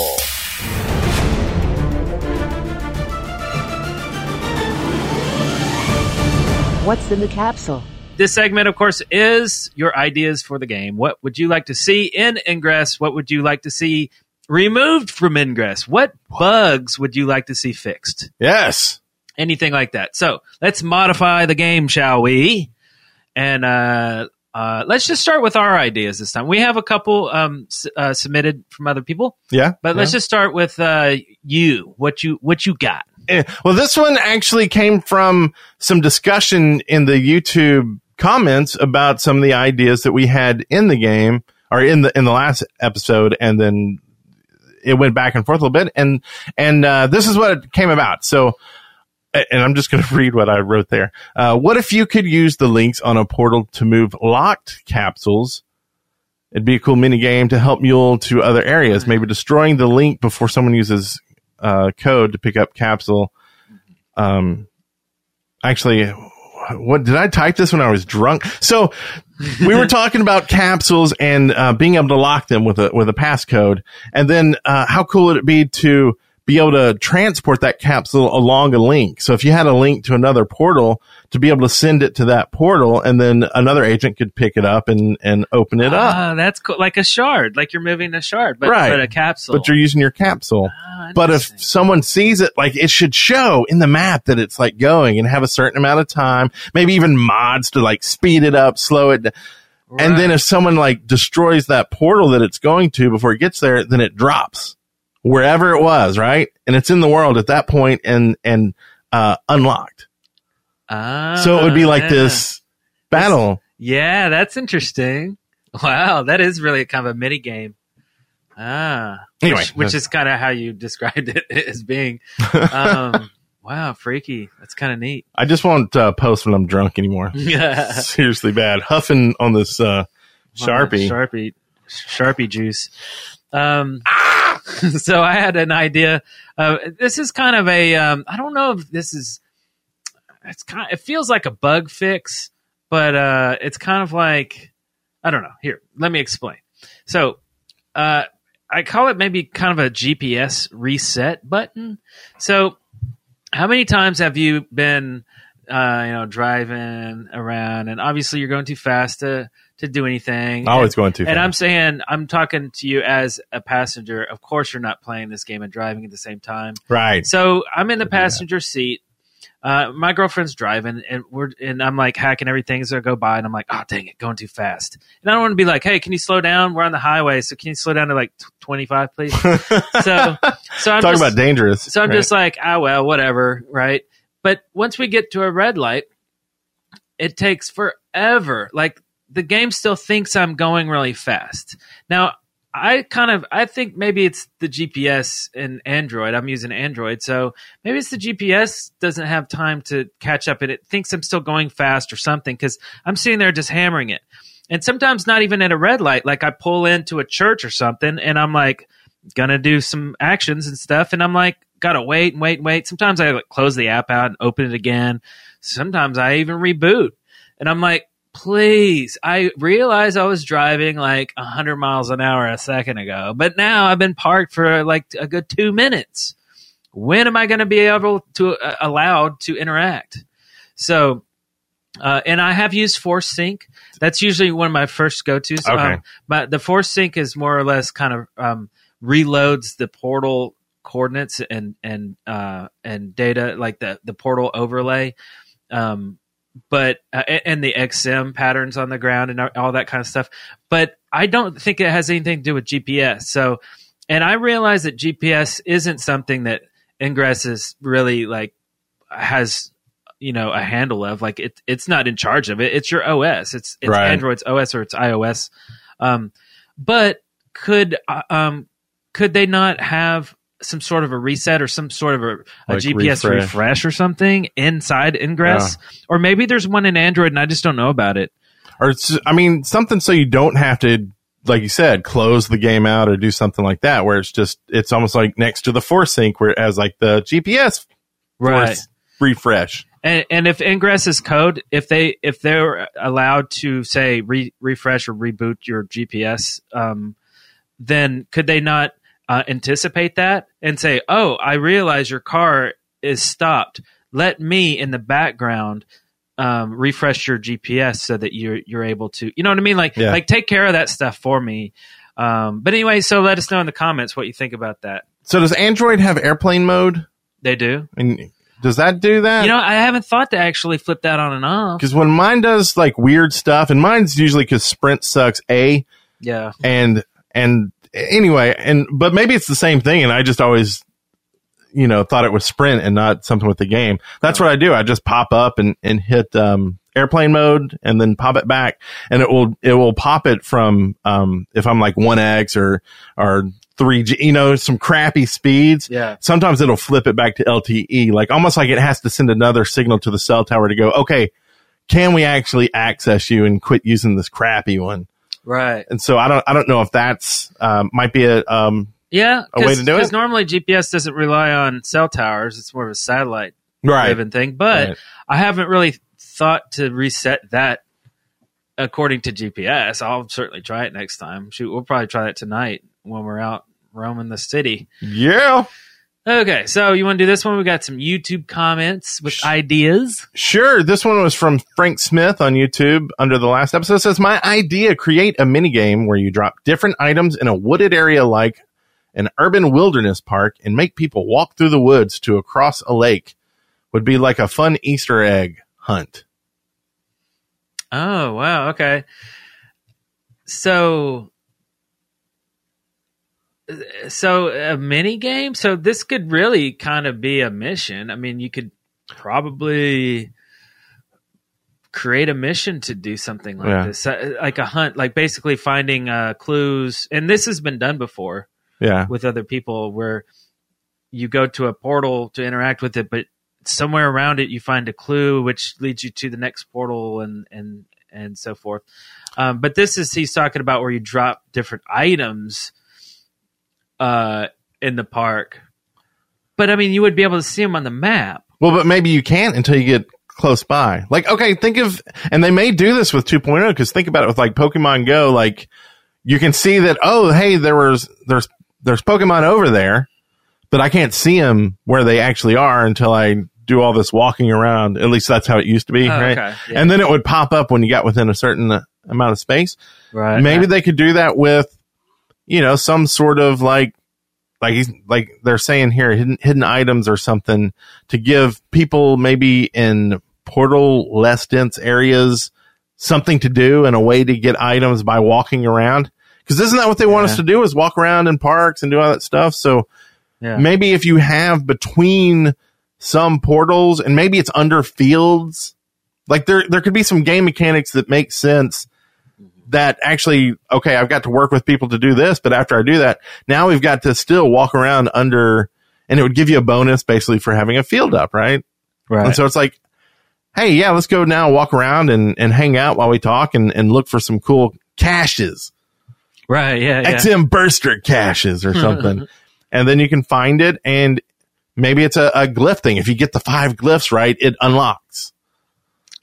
What's in the capsule? This segment, of course, is your ideas for the game. What would you like to see in Ingress? What would you like to see removed from Ingress. What bugs would you like to see fixed? Yes. Anything like that. So let's modify the game, shall we? And uh, uh, let's just start with our ideas this time. We have a couple um, s- uh, submitted from other people, Yeah. but let's just start with uh, you. What you what you got? Eh, Well, this one actually came from some discussion in the YouTube comments about some of the ideas that we had in the game or in the in the last episode, and then it went back and forth a little bit, and and uh, this is what it came about. So. And I'm just going to read what I wrote there. Uh, what if you could use the links on a portal to move locked capsules? It'd be a cool mini game to help mule to other areas. Maybe destroying the link before someone uses uh, code to pick up capsule. Um, actually, what did I type this when I was drunk? So we were talking about capsules and uh, being able to lock them with a with a passcode, and then uh, how cool would it be to be able to transport that capsule along a link? So if you had a link to another portal, to be able to send it to that portal, and then another agent could pick it up and and open it up. Ah, that's cool. Like a shard, like you're moving a shard, but, Right. but a capsule. But you're using your capsule. Ah, But if someone sees it, like it should show in the map that it's like going and have a certain amount of time, maybe even mods to like speed it up, slow it. d- And then if someone like destroys that portal that it's going to before it gets there, then it drops wherever it was, right? And it's in the world at that point and, and, uh, unlocked. Ah, so it would be like yeah. this battle. Yeah, that's interesting. Wow, that is really kind of a mini game. Ah, Anyway, which, which is kind of how you described it as being. Um, wow, freaky. That's kind of neat. I just won't, uh, post when I'm drunk anymore. Yeah, Seriously bad. Huffing on this, uh, Sharpie. Sharpie, Sharpie juice. Um, so I had an idea. Uh, this is kind of a. Um, I don't know if this is. It's kind. It feels like a bug fix, but uh, it's kind of like. I don't know. Here, let me explain. So, uh, I call it maybe kind of a GPS reset button. So, how many times have you been, uh, you know, driving around, and obviously you're going too fast to to do anything. Always and, going too and I'm saying, I'm talking to you as a passenger. Of course, you're not playing this game and driving at the same time. Right. So I'm in the passenger seat. Uh, my girlfriend's driving, and we're and I'm like hacking everything as I go by, and I'm like, oh dang it, going too fast. And I don't want to be like, hey, can you slow down? We're on the highway, so can you slow down to like t- 25, please? so, so I'm talking just, about dangerous. so I'm right? just like, ah, well, whatever, right? But once we get to a red light, it takes forever. Like the game still thinks I'm going really fast. Now, I kind of I think maybe it's the GPS in Android. I'm using Android, so maybe it's the GPS doesn't have time to catch up and it thinks I'm still going fast or something because I'm sitting there just hammering it. And sometimes not even at a red light. Like I pull into a church or something and I'm like gonna do some actions and stuff and I'm like gotta wait and wait and wait. Sometimes I like close the app out and open it again. Sometimes I even reboot. And I'm like, please, I realized I was driving like 100 miles an hour a second ago, but now I've been parked for like a good two minutes. When am I going to be able to uh, allowed to interact? So, uh, and I have used Force Sync. That's usually one of my first go tos. Okay. Um, but the Force Sync is more or less kind of um, reloads the portal coordinates and and uh, and data like the the portal overlay. Um, but uh, and the XM patterns on the ground and all that kind of stuff. But I don't think it has anything to do with GPS. So, and I realize that GPS isn't something that Ingress is really like has you know a handle of. Like it, it's not in charge of it. It's your OS. It's it's Right. Android's OS or it's iOS. Um, but could uh, um could they not have some sort of a reset or some sort of a, a Like GPS refresh. refresh. or something inside Ingress? Or maybe there's one in Android and I just don't know about it. or I mean, something so you don't have to, like you said, close the game out or do something like that, where it's just, it's almost like next to the Force Sync, where it has like the GPS Force refresh. And, and if Ingress is code, if they if they're allowed to say re- refresh or reboot your GPS, um, then could they not uh, anticipate that and say, "Oh, I realize your car is stopped. Let me in the background um, refresh your GPS so that you're you're able to, you know what I mean? Like Yeah. like take care of that stuff for me." Um, but anyway, so let us know in the comments what you think about that. So does Android have airplane mode? They do. And does that do that? You know, I haven't thought to actually flip that on and off. because when mine does like weird stuff, and mine's usually because Sprint sucks a Yeah. and and anyway, and but maybe it's the same thing, and I just always you know thought it was Sprint and not something with the game. That's what I do. I just pop up and and hit um, airplane mode, and then pop it back, and it will it will pop it from um, if I'm like one X or or three G, you know, some crappy speeds. Yeah. Sometimes it'll flip it back to LTE, like almost like it has to send another signal to the cell tower to go, okay, can we actually access you and quit using this crappy one? Right. And so I don't, I don't know if that's, um, might be a, um, Yeah. A way to do it? Because normally GPS doesn't rely on cell towers. It's more of a satellite right. driven thing. But Right. I haven't really thought to reset that according to GPS. I'll certainly try it next time. Shoot, we'll probably try it tonight when we're out roaming the city. Yeah. Okay, so you want to do this one? We got some YouTube comments with ideas. Sure. This one was from Frank Smith on YouTube under the last episode. It says, My idea create a mini game where you drop different items in a wooded area like an urban wilderness park and make people walk through the woods to across a lake would be like a fun Easter egg hunt. Oh, wow. Okay. So, so a mini game. So this could really kind of be a mission. I mean, you could probably create a mission to do something like Yeah. this, like a hunt, like basically finding uh, clues. And this has been done before Yeah. with other people, where you go to a portal to interact with it, but somewhere around it you find a clue which leads you to the next portal and and and so forth. Um, but this is he's talking about where you drop different items uh, in the park. But I mean, you would be able to see them on the map. Well, but maybe you can't until you get close by. Like, okay, think of, and they may do this with 2.0 because think about it with like Pokemon Go. Like, you can see that, oh, hey, there was, there's, there's Pokemon over there, but I can't see them where they actually are until I do all this walking around. At least that's how it used to be, Oh, right? okay, yeah. And then it would pop up when you got within a certain amount of space. Right. Maybe they could do that with, you know, some sort of like, like he's like they're saying here, hidden hidden items or something to give people maybe in portal less dense areas something to do and a way to get items by walking around. Because isn't that what they want us to do? Is walk around in parks and do all that stuff. So yeah. maybe if you have between some portals and maybe it's under fields, like there there could be some game mechanics that make sense that actually okay, I've got to work with people to do this, but after I do that, now we've got to still walk around under and it would give you a bonus basically for having a field up, right? right. And so it's like, hey, yeah, let's go now walk around and, and hang out while we talk and, and look for some cool caches. right. Yeah. yeah. XM burster caches or something. and then you can find it and maybe it's a, a glyph thing. If you get the five glyphs right, it unlocks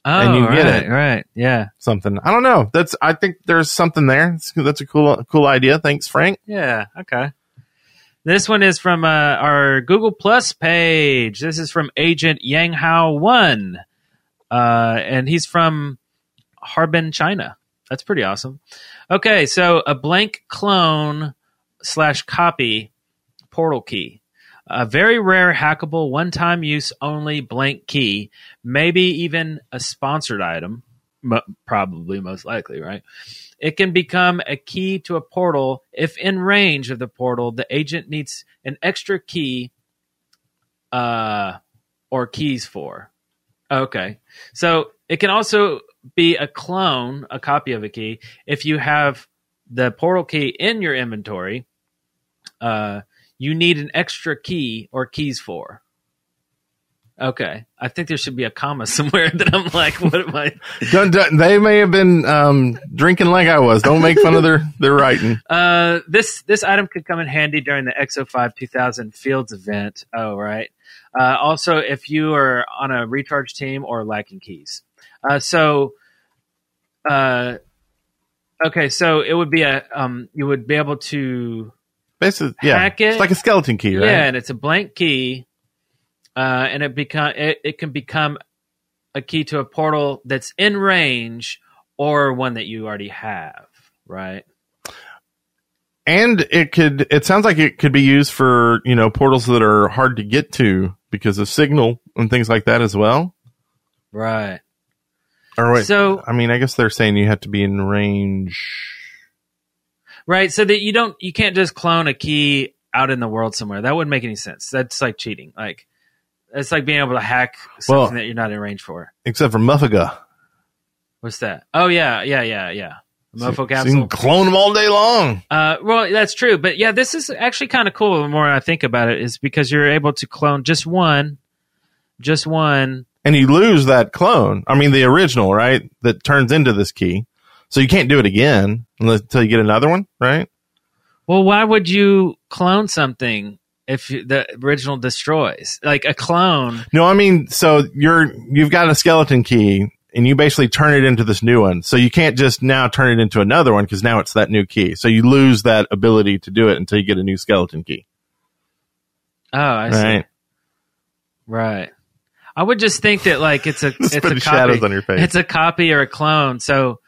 oh, and you get it. Right. Yeah. something. I don't know. That's, I think there's something there. It's- That's a cool, cool idea. Thanks, Frank. Yeah. Okay. This one is from uh, our Google Plus page. This is from Agent Yang Hao One, uh, and he's from Harbin, China. That's pretty awesome. Okay, so a blank clone slash copy portal key. A very rare, hackable, one time use only blank key, maybe even a sponsored item, probably most likely, right? It can become a key to a portal if in range of the portal, the agent needs an extra key uh, or keys for. Okay. So it can also be a clone, a copy of a key, if you have the portal key in your inventory. Uh, you need an extra key or keys for. Okay, I think there should be a comma somewhere that I'm like, what am I? Don't, don't- they may have been, um, drinking like I was. Don't make fun of their, their writing. Uh, this this item could come in handy during the XO5 2000 Fields event. Oh, right. Uh, also, if you are on a recharge team or lacking keys. Uh, so, uh, okay, so it would be a um, you would be able to Basically, yeah. Hack it. It's like a skeleton key, right? yeah, and it's a blank key, uh, and it become it, it can become a key to a portal that's in range or one that you already have, right? and it could. It sounds like it could be used for you know portals that are hard to get to because of signal and things like that as well. Right. Or wait, So- I mean, I guess they're saying you have to be in range. Right. So that you don't, you can't just clone a key out in the world somewhere. That wouldn't make any sense. That's like cheating. Like, it's like being able to hack something Well- that you're not in range for. Except for Muffaga. What's that? Oh yeah, yeah, yeah, yeah. Mofo So you can clone them all day long. Uh, well, that's true, but yeah, this is actually kind of cool. The more I think about it, is because you're able to clone just one, just one. and you lose that clone. I mean, the original, right? That turns into this key. So you can't do it again unless, until you get another one, right? Well, why would you clone something if the original destroys? Like a clone. No, I mean, so you're, you've got a skeleton key and you basically turn it into this new one. So you can't just now turn it into another one because now it's that new key. So you lose that ability to do it until you get a new skeleton key. Oh, I see. Right. Right. I would just think that like it's a it's a copy. shadows on your face. It's a copy or a clone. So,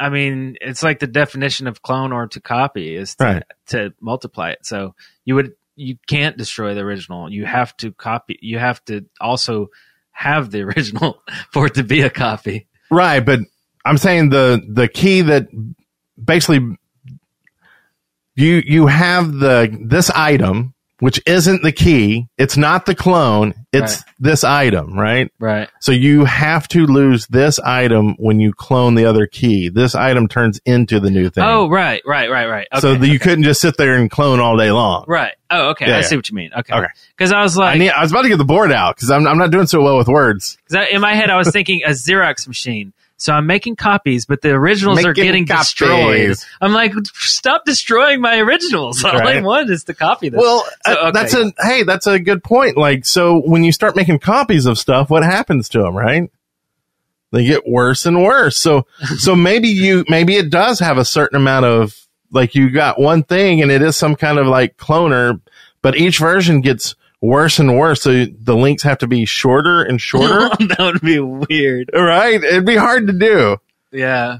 I mean, it's like the definition of clone or to copy is to, Right. to multiply it. So you would you can't destroy the original. You have to copy. You have to also have the original for it to be a copy. Right, but I'm saying the the key that basically you you have the this item which isn't the key, it's not the clone, it's Right. this item, right? Right. So you have to lose this item when you clone the other key. This item turns into the new thing. Oh, right, right, right, right. Okay. so you couldn't just sit there and clone all day long. right. Oh, okay. Yeah, I yeah. see what you mean. Okay. Okay. Because I was I, like, need, I was about to get the board out because I'm, I'm not doing so well with words. 'cause I- in my head, I was thinking a Xerox machine. So I'm making copies, but the originals are getting copies. destroyed. I'm like, stop destroying my originals. All I want is to copy them. Well, So, uh, okay. that's a hey, that's a good point. Like, so when you start making copies of stuff, what happens to them, right? They get worse and worse. So, so maybe you, maybe it does have a certain amount of like you got one thing and it is some kind of like cloner, but each version gets worse and worse. So the links have to be shorter and shorter. that would be weird. right? It'd be hard to do. Yeah.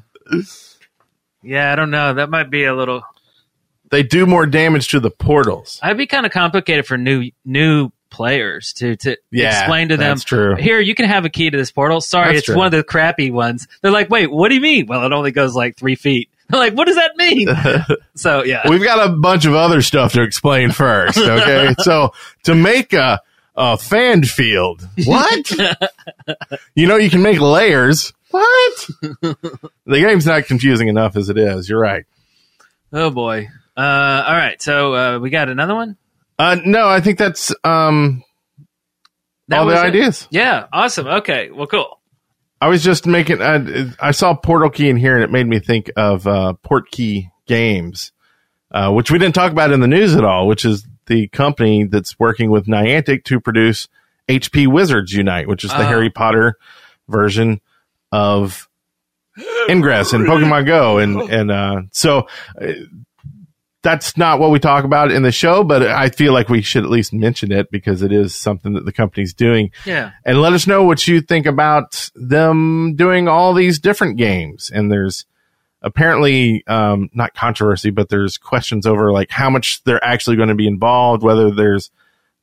Yeah, I don't know. That might be a little. They do more damage to the portals. I'd be kind of complicated for new new players to to Yeah, explain to them. that's true. Here, you can have a key to this portal. Sorry, That's it's true. one of the crappy ones. They're like, wait, what do you mean? Well, it only goes like three feet. Like, what does that mean? so yeah, We've got a bunch of other stuff to explain first. Okay. so to make a, a fan field, what? you know, you can make layers. What? the game's not confusing enough as it is. You're right. oh boy. Uh, all right, so uh, we got another one. Uh, no, I think that's, um, That all the it? ideas. Yeah, awesome. Okay, well, cool. I was just making, I, I saw Portal Key in here and it made me think of, uh, Portkey Games, uh, which we didn't talk about in the news at all, which is the company that's working with Niantic to produce HP Wizards Unite, which is the Oh. Harry Potter version of Ingress and Pokemon Go. And, and, uh, so, uh, that's not what we talk about in the show, but I feel like we should at least mention it because it is something that the company's doing Yeah, and let us know what you think about them doing all these different games. And there's apparently um, not controversy, but there's questions over like how much they're actually going to be involved, whether there's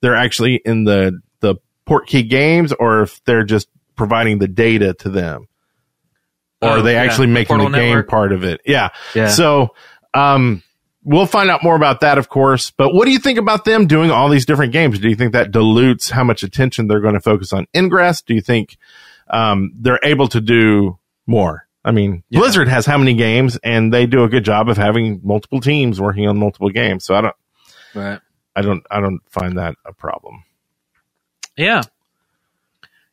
they're actually in the the Portkey games or if they're just providing the data to them. Or Oh, are they yeah. actually making the game part of it? Yeah. yeah. So, um, we'll find out more about that, of course. But what do you think about them doing all these different games? Do you think that dilutes how much attention they're going to focus on Ingress? Do you think um, they're able to do more? I mean, Yeah. Blizzard has how many games, and they do a good job of having multiple teams working on multiple games. So I don't, right. I don't, I don't find that a problem. Yeah.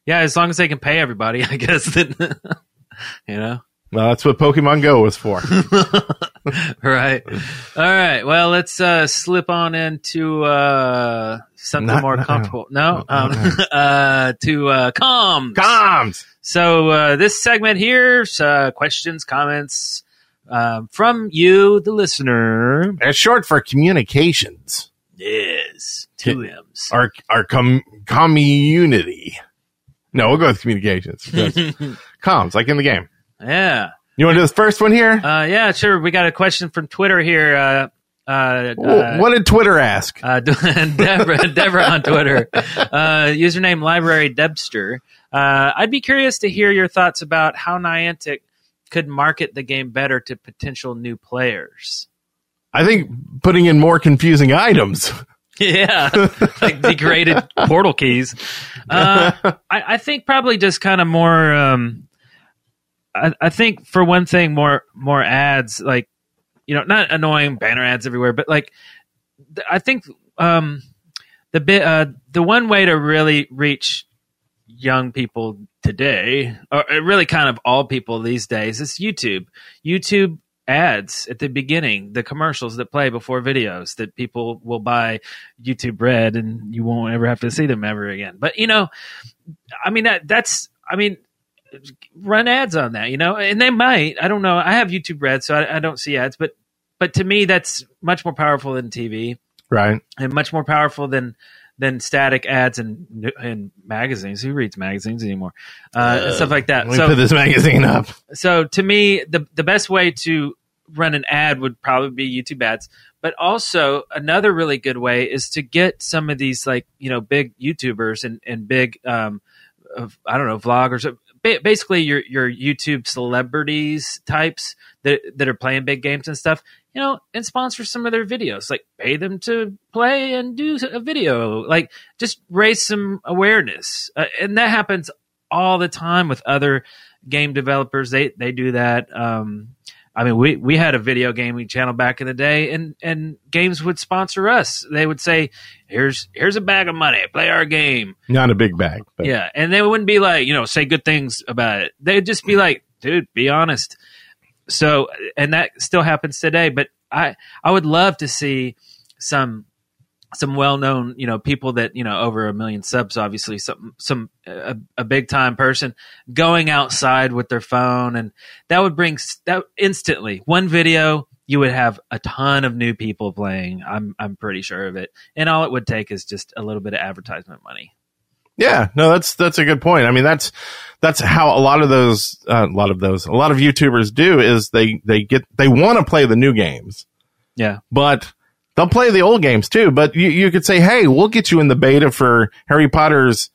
Yeah, as long as they can pay everybody, I guess. Then, you know. Well, that's what Pokemon Go was for. right. All right. Well, let's uh, slip on into uh, something Not- more comfortable. No, No, um, uh, to uh, comms. Comms. So uh, this segment here, uh, questions, comments um, from you, the listener. It's short for communications. Yes, two M's. Our our com- community. No, we'll go with communications. Comms, like in the game. Yeah. You want to do the first one here? Uh, yeah, sure. We got a question from Twitter here. Uh, uh, uh, what did Twitter ask? uh, Deborah, Deborah on Twitter, uh, username Library Debster. Uh, I'd be curious to hear your thoughts about how Niantic could market the game better to potential new players. I think putting in more confusing items. Yeah, like degraded portal keys. Uh, I, I think probably just kind of more. Um, I, I think for one thing, more more ads, like you know, not annoying banner ads everywhere, but like th- I think um, the bit uh, the one way to really reach young people today, or really kind of all people these days, is YouTube. YouTube ads at the beginning, the commercials that play before videos that people will buy YouTube Red and you won't ever have to see them ever again. But you know, I mean that that's I mean run ads on that, you know, and they might. I don't know. I have YouTube Red, so I, I don't see ads, but but to me, that's much more powerful than TV, right? And much more powerful than than static ads and and magazines. Who reads magazines anymore? Uh, uh, and stuff like that. So, put this magazine up. So to me, the the best way to run an ad would probably be YouTube ads. But also another really good way is to get some of these like you know big YouTubers and and big um, I don't know vloggers basically your your YouTube celebrities types that that are playing big games and stuff, you know, and sponsor some of their videos. Like pay them to play and do a video. Like just raise some awareness, uh, and that happens all the time with other game developers. They they do that. Um, I mean, we, we had a video gaming channel back in the day, and, and games would sponsor us. They would say, "Here's here's a bag of money, play our game." Not a big bag, but. yeah. And they wouldn't be like, you know, say good things about it. They'd just be like, "Dude, be honest." So, and that still happens today. But I I would love to see some some well-known you know people that you know over a million subs obviously some some a, a, big time person going outside with their phone. And that would bring that instantly one video you would have a ton of new people playing. I'm i'm pretty sure of it. And all it would take is just a little bit of advertisement money. Yeah. No that's that's a good point. I mean that's that's how a lot of those uh, a lot of those a lot of youtubers do is they they get they want to play the new games. Yeah. But They'll play the old games too, but you, you could say, hey, we'll get you in the beta for Harry Potter's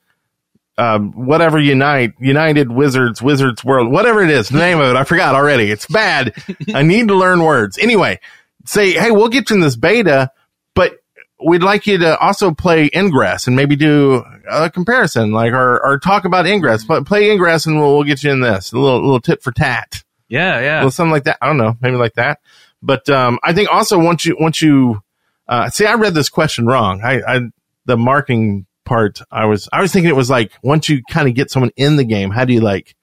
um, whatever Unite, United Wizards, Wizards World, whatever it is, the name of it, I forgot already. It's bad. I need to learn words. Anyway, say, hey, we'll get you in this beta, but we'd like you to also play Ingress and maybe do a comparison, like, or, or talk about Ingress. But play Ingress and we'll, we'll get you in this. A little, little tit for tat. Yeah, yeah. Well, something like that. I don't know, maybe like that. But um, I think also once you once you uh, see, I read this question wrong. I, I, the marking part, I was, I was thinking it was like once you kind of get someone in the game, how do you like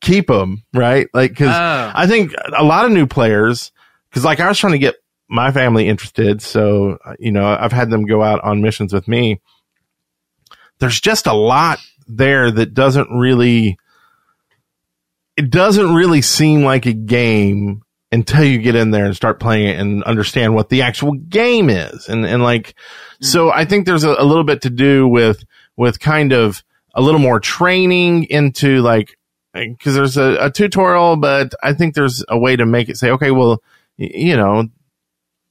keep them, right? Like, cause oh. I think a lot of new players, cause like I was trying to get my family interested. So, you know, I've had them go out on missions with me. There's just a lot there that doesn't really, it doesn't really seem like a game until you get in there and start playing it and understand what the actual game is. And, and like, mm-hmm. so I think there's a, a, little bit to do with, with kind of a little more training into like, cause there's a, a tutorial, but I think there's a way to make it say, okay, well, you know,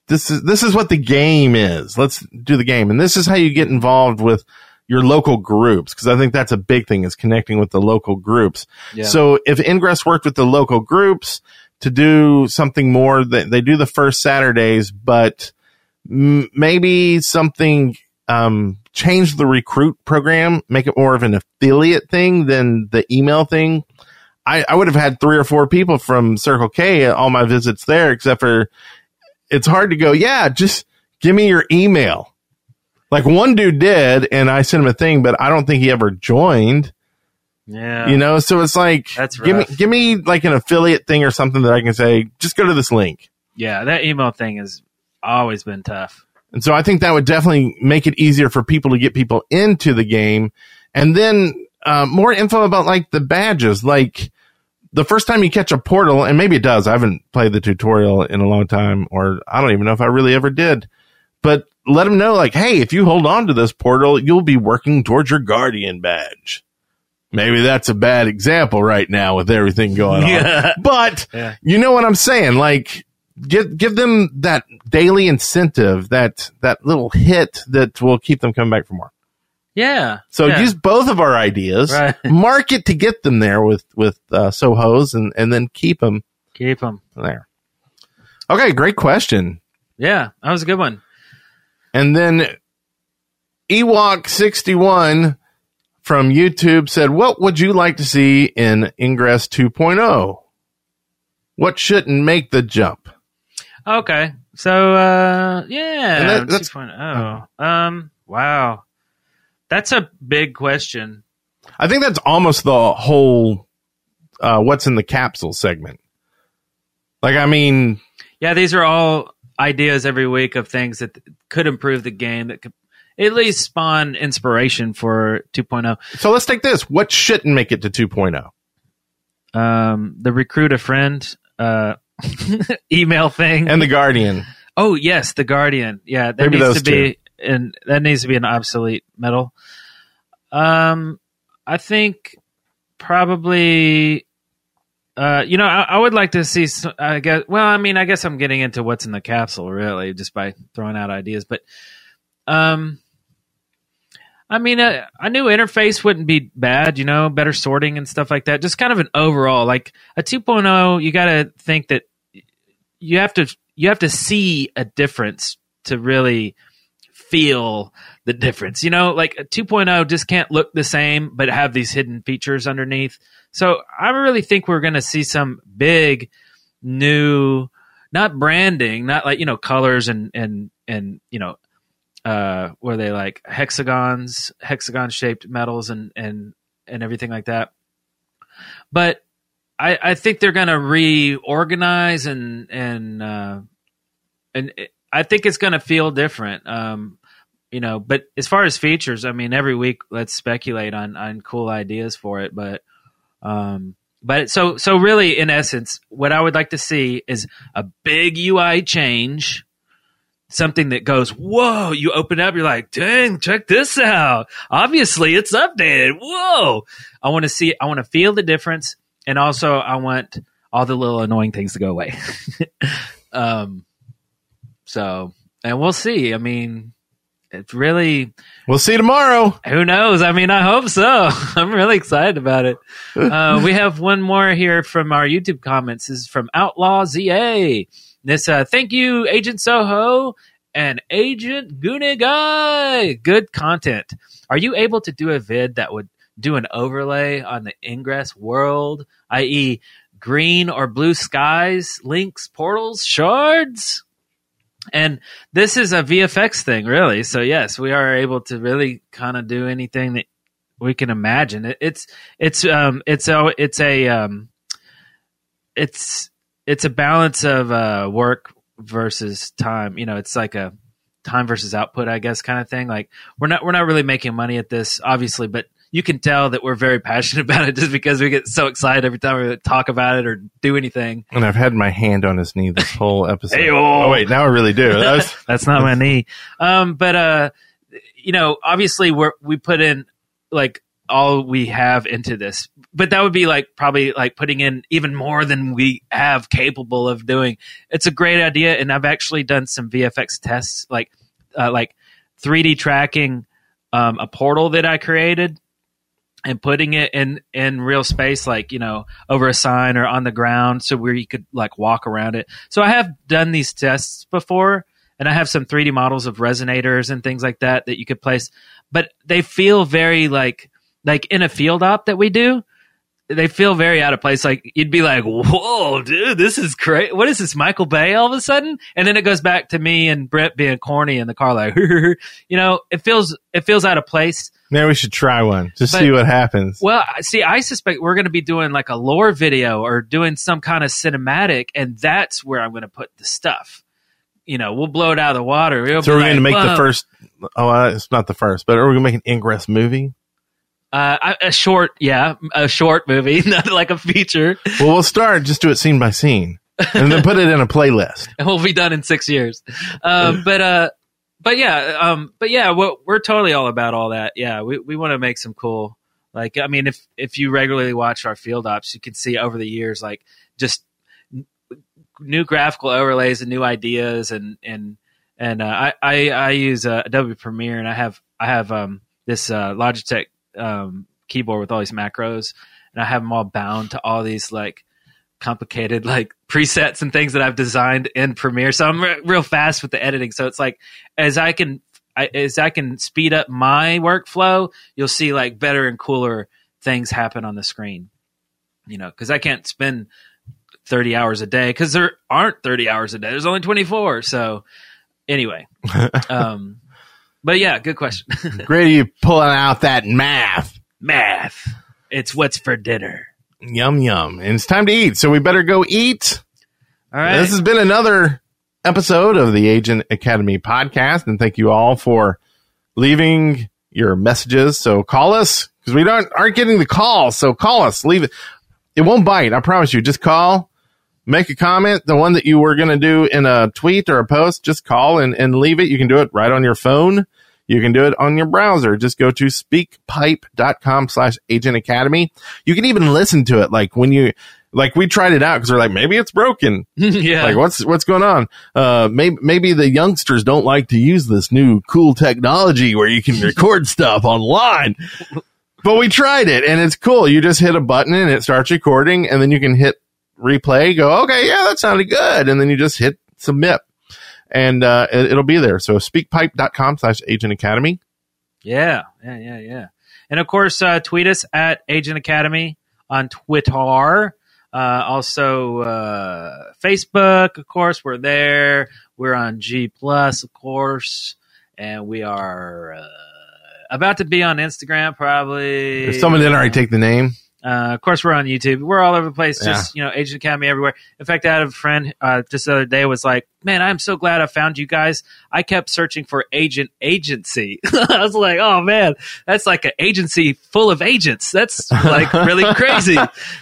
this is, this is what the game is. Let's do the game. And this is how you get involved with, your local groups because I think that's a big thing is connecting with the local groups. Yeah. So if Ingress worked with the local groups, to do something more. They, they do the first Saturdays, but m- maybe something, um, change the recruit program, make it more of an affiliate thing than the email thing. I, I would have had three or four people from Circle K at all my visits there, except for it's hard to go, yeah, just give me your email. Like one dude did, and I sent him a thing, but I don't think he ever joined. Yeah. You know, so it's like That's give me give me like an affiliate thing or something that I can say, just go to this link. Yeah, that email thing has always been tough. And so I think that would definitely make it easier for people to get people into the game. And then uh, more info about like the badges. Like the first time you catch a portal, and maybe it does. I haven't played the tutorial in a long time, or I don't even know if I really ever did. But let them know, like, hey, if you hold on to this portal, you'll be working towards your guardian badge Maybe that's a bad example right now with everything going on. Yeah. But Yeah. you know what I'm saying? Like give give them that daily incentive, that that little hit that will keep them coming back for more. Yeah. So yeah. use both of our ideas, Right. market to get them there with with uh, Sohos, and and then keep them keep them. there. Okay, great question. Yeah, that was a good one. And then Ewok sixty one from YouTube said, "What would you like to see in Ingress 2.0? What shouldn't make the jump?" Okay. So uh yeah, that- that's- 2.0. Um wow. That's a big question. I think that's almost the whole uh, what's in the capsule segment. Like, I mean, Yeah, these are all ideas every week of things that could improve the game that could at least spawn inspiration for oh. 2.0. so let's take this. What shouldn't make it to oh? 2.0? Um the recruit a friend uh email thing. And the Guardian. Oh yes, the Guardian. Yeah, that Maybe needs to be and that needs to be an obsolete medal. Um, I think probably. Uh, you know, I, I would like to see. I guess. Well, I mean, I guess I'm getting into what's in the capsule, really, just by throwing out ideas. But, um, I mean, a, a new interface wouldn't be bad. You know, better sorting and stuff like that. Just kind of an overall, like a 2.0. You got to think that you have to you have to see a difference to really feel the difference. You know, like a 2.0 just can't look the same, but have these hidden features underneath. So I really think we're going to see some big new, not branding, not like, you know, colors and, and, and, you know, uh, where they like hexagons, hexagon shaped medals and, and, and everything like that. But I, I think they're going to reorganize and, and, uh, and it, I think it's going to feel different. Um, you know, but as far as features, I mean, every week let's speculate on on cool ideas for it. But, um, but so so really, in essence, what I would like to see is a big UI change, something that goes, whoa! You open up, you're like, dang, check this out. Obviously, it's updated. Whoa! I want to see, I want to feel the difference, and also I want all the little annoying things to go away. um, so, and we'll see. I mean, it's really We'll see tomorrow. who knows? I mean, I hope so. I'm really excited about it. Uh, we have one more here from our YouTube comments. This is from Outlaw ZA. This, uh, thank you, Agent Soho and Agent Goonie Guy. Good content. Are you able to do a vid that would do an overlay on the Ingress world, i.e., green or blue skies, links, portals, shards? And this is a VFX thing, really. So yes, we are able to really kind of do anything that we can imagine. It, it's it's um it's a it's a um it's it's a balance of uh work versus time. You know, it's like a time versus output, I guess, kind of thing. Like we're not we're not really making money at this, obviously, but you can tell that we're very passionate about it just because we get so excited every time we talk about it or do anything. And I've had my hand on his knee this whole episode. Hey-o. oh wait, now I really do. That was- That's not my knee. Um, but uh, you know, obviously we're we put in like all we have into this, but that would be like probably like putting in even more than we have capable of doing. It's a great idea, and I've actually done some VFX tests, like uh, like 3D tracking um, a portal that I created and putting it in in real space like you know over a sign or on the ground so where you could like walk around it. So i have done these tests before and i have some 3d models of resonators and things like that that you could place. But they feel very like like in a field op that we do they feel very out of place like you'd be like whoa dude this is great what is this michael bay all of a sudden and then it goes back to me and brett being corny in the car like you know it feels it feels out of place Now we should try one. Just But- see what happens. well, see, I suspect we're going to be doing like a lore video or doing some kind of cinematic, and that's where I'm going to put the stuff. You know, we'll blow it out of the water. It'll so we're going to like, make the first. Oh, uh, it's not the first, but are we going to make an Ingress movie? Uh, a short, yeah, a short movie, not like a feature. Well, we'll start. Just do it scene by scene, and then put it in a playlist. and we'll be done in six years. Um, but uh, but yeah, um, but yeah, we're, we're totally all about all that. Yeah, we we want to make some cool Like, I mean, if if you regularly watch our field ops, you can see over the years, like just n- new graphical overlays and new ideas, and and and uh, I, I I use uh, Adobe Premiere, and I have I have um, this uh, Logitech um, keyboard with all these macros, and I have them all bound to all these like complicated like presets and things that I've designed in Premiere. So I'm re- real fast with the editing. So it's like as I can I, as I can speed up my workflow, you'll see like better and cooler things happen on the screen. You know, because I can't spend 30 hours a day because there aren't 30 hours a day. There's only 24. So anyway, um, but yeah, good question. Great, you pulling out that math. Math. It's what's for dinner. Yum yum, and it's time to eat. So we better go eat. All right. This has been another episode of the Agent Academy podcast, and thank you all for leaving your messages. So call us because we don't aren't getting the calls. So call us. Leave it. It won't bite. I promise you. Just call. Make a comment. The one that you were going to do in a tweet or a post, just call and, and leave it. You can do it right on your phone. You can do it on your browser. Just go to speakpipe.com slash agent academy. You can even listen to it. Like when you, like we tried it out because we're like, maybe it's broken. yeah. Like what's, what's going on? Uh, maybe, maybe the youngsters don't like to use this new cool technology where you can record stuff online. But we tried it and it's cool. You just hit a button and it starts recording and then you can hit replay, go, okay, yeah, that sounded good. And then you just hit submit and, uh, it, will be there. So speakpipe.com slash agent academy. Yeah, yeah, yeah, yeah. And of course, uh, tweet us at Agent Academy on Twitter. Uh, also, uh, Facebook, of course, we're there. We're on G Plus, of course, and we are uh, about to be on Instagram, probably. If someone didn't already take the name, Uh, of course, we're on YouTube. We're all over the place. Just you know, Agent Academy everywhere. In fact, I had a friend uh, just the other day was like, "Man, I'm so glad I found you guys. I kept searching for agent agency. I was like, oh man, that's like an agency full of agents. That's like really crazy.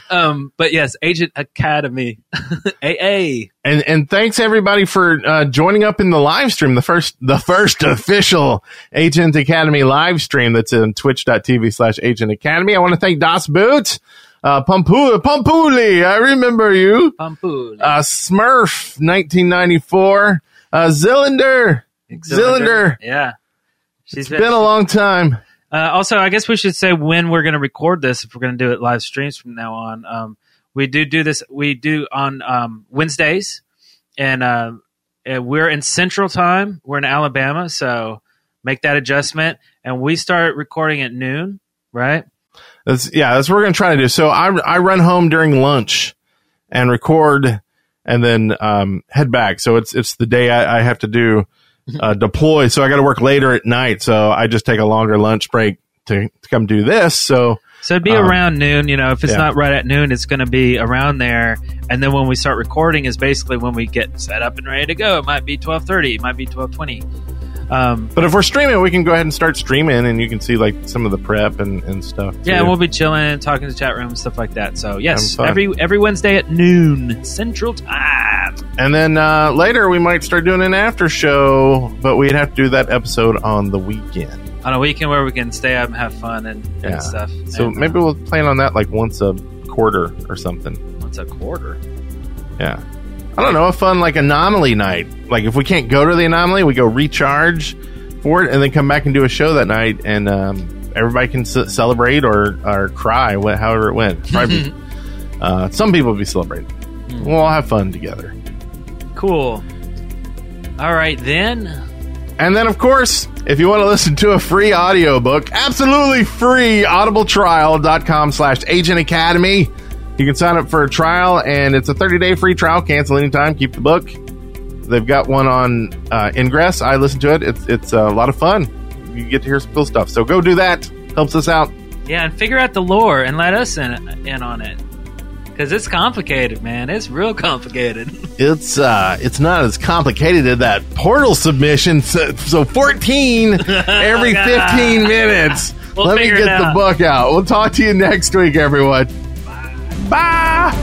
Um, but yes, Agent Academy, AA. and and thanks everybody for uh, joining up in the live stream the first the first official agent academy live stream that's in twitch.tv slash agent academy i want to thank das boot uh Pampu- pampuli i remember you Pampul. uh smurf 1994 uh zillander Zillander. Yeah. She's it's been a long time Uh, also, I guess we should say when we're going to record this. If we're going to do it live streams from now on, um, we do do this. We do on um, Wednesdays, and uh, uh, we're in Central Time. We're in Alabama, so make that adjustment. And we start recording at noon, right? That's yeah, that's what we're gonna try to do. So I I run home during lunch and record and then um, head back. So it's it's the day I, I have to do uh, deploy. So I got to work later at night. So I just take a longer lunch break to, to come do this. So So it'd be Um, around noon. You know, if it's yeah. not right at noon, it's going to be around there. And then when we start recording, is basically when we get set up and ready to go. It might be twelve thirty. It might be twelve twenty. Um, but if we're streaming, we can go ahead and start streaming, and you can see like some of the prep and, and stuff. Yeah, we'll be chilling, talking to chat room, stuff like that. So yes, every every Wednesday at noon Central Time. and then uh, later we might start doing an after show, but we'd have to do that episode on the weekend. On a weekend where we can stay up and have fun and, Yeah. and stuff. So And, uh, maybe we'll plan on that like once a quarter or something. once a quarter. Yeah. I don't know, a fun like anomaly night. Like if we can't go to the anomaly, we go recharge for it and then come back and do a show that night and um, everybody can c- celebrate or, or cry, wh- however it went. Probably, uh, some people will be celebrating. We'll all have fun together. Cool. All right then. And then, of course, if you want to listen to a free audiobook, absolutely free, audibletrial.com slash agent academy. You can sign up for a trial, and it's a 30-day free trial. Cancel anytime. Keep the book. They've got one on uh, Ingress. I listen to it. It's it's a lot of fun. You get to hear some cool stuff. So go do that. Helps us out. Yeah, and figure out the lore and let us in in on it. Cause it's complicated, man. It's real complicated. It's uh, it's not as complicated as that portal submission. So, so 14 every 15 minutes. We'll Let me get the book out. We'll talk to you next week, everyone. 吧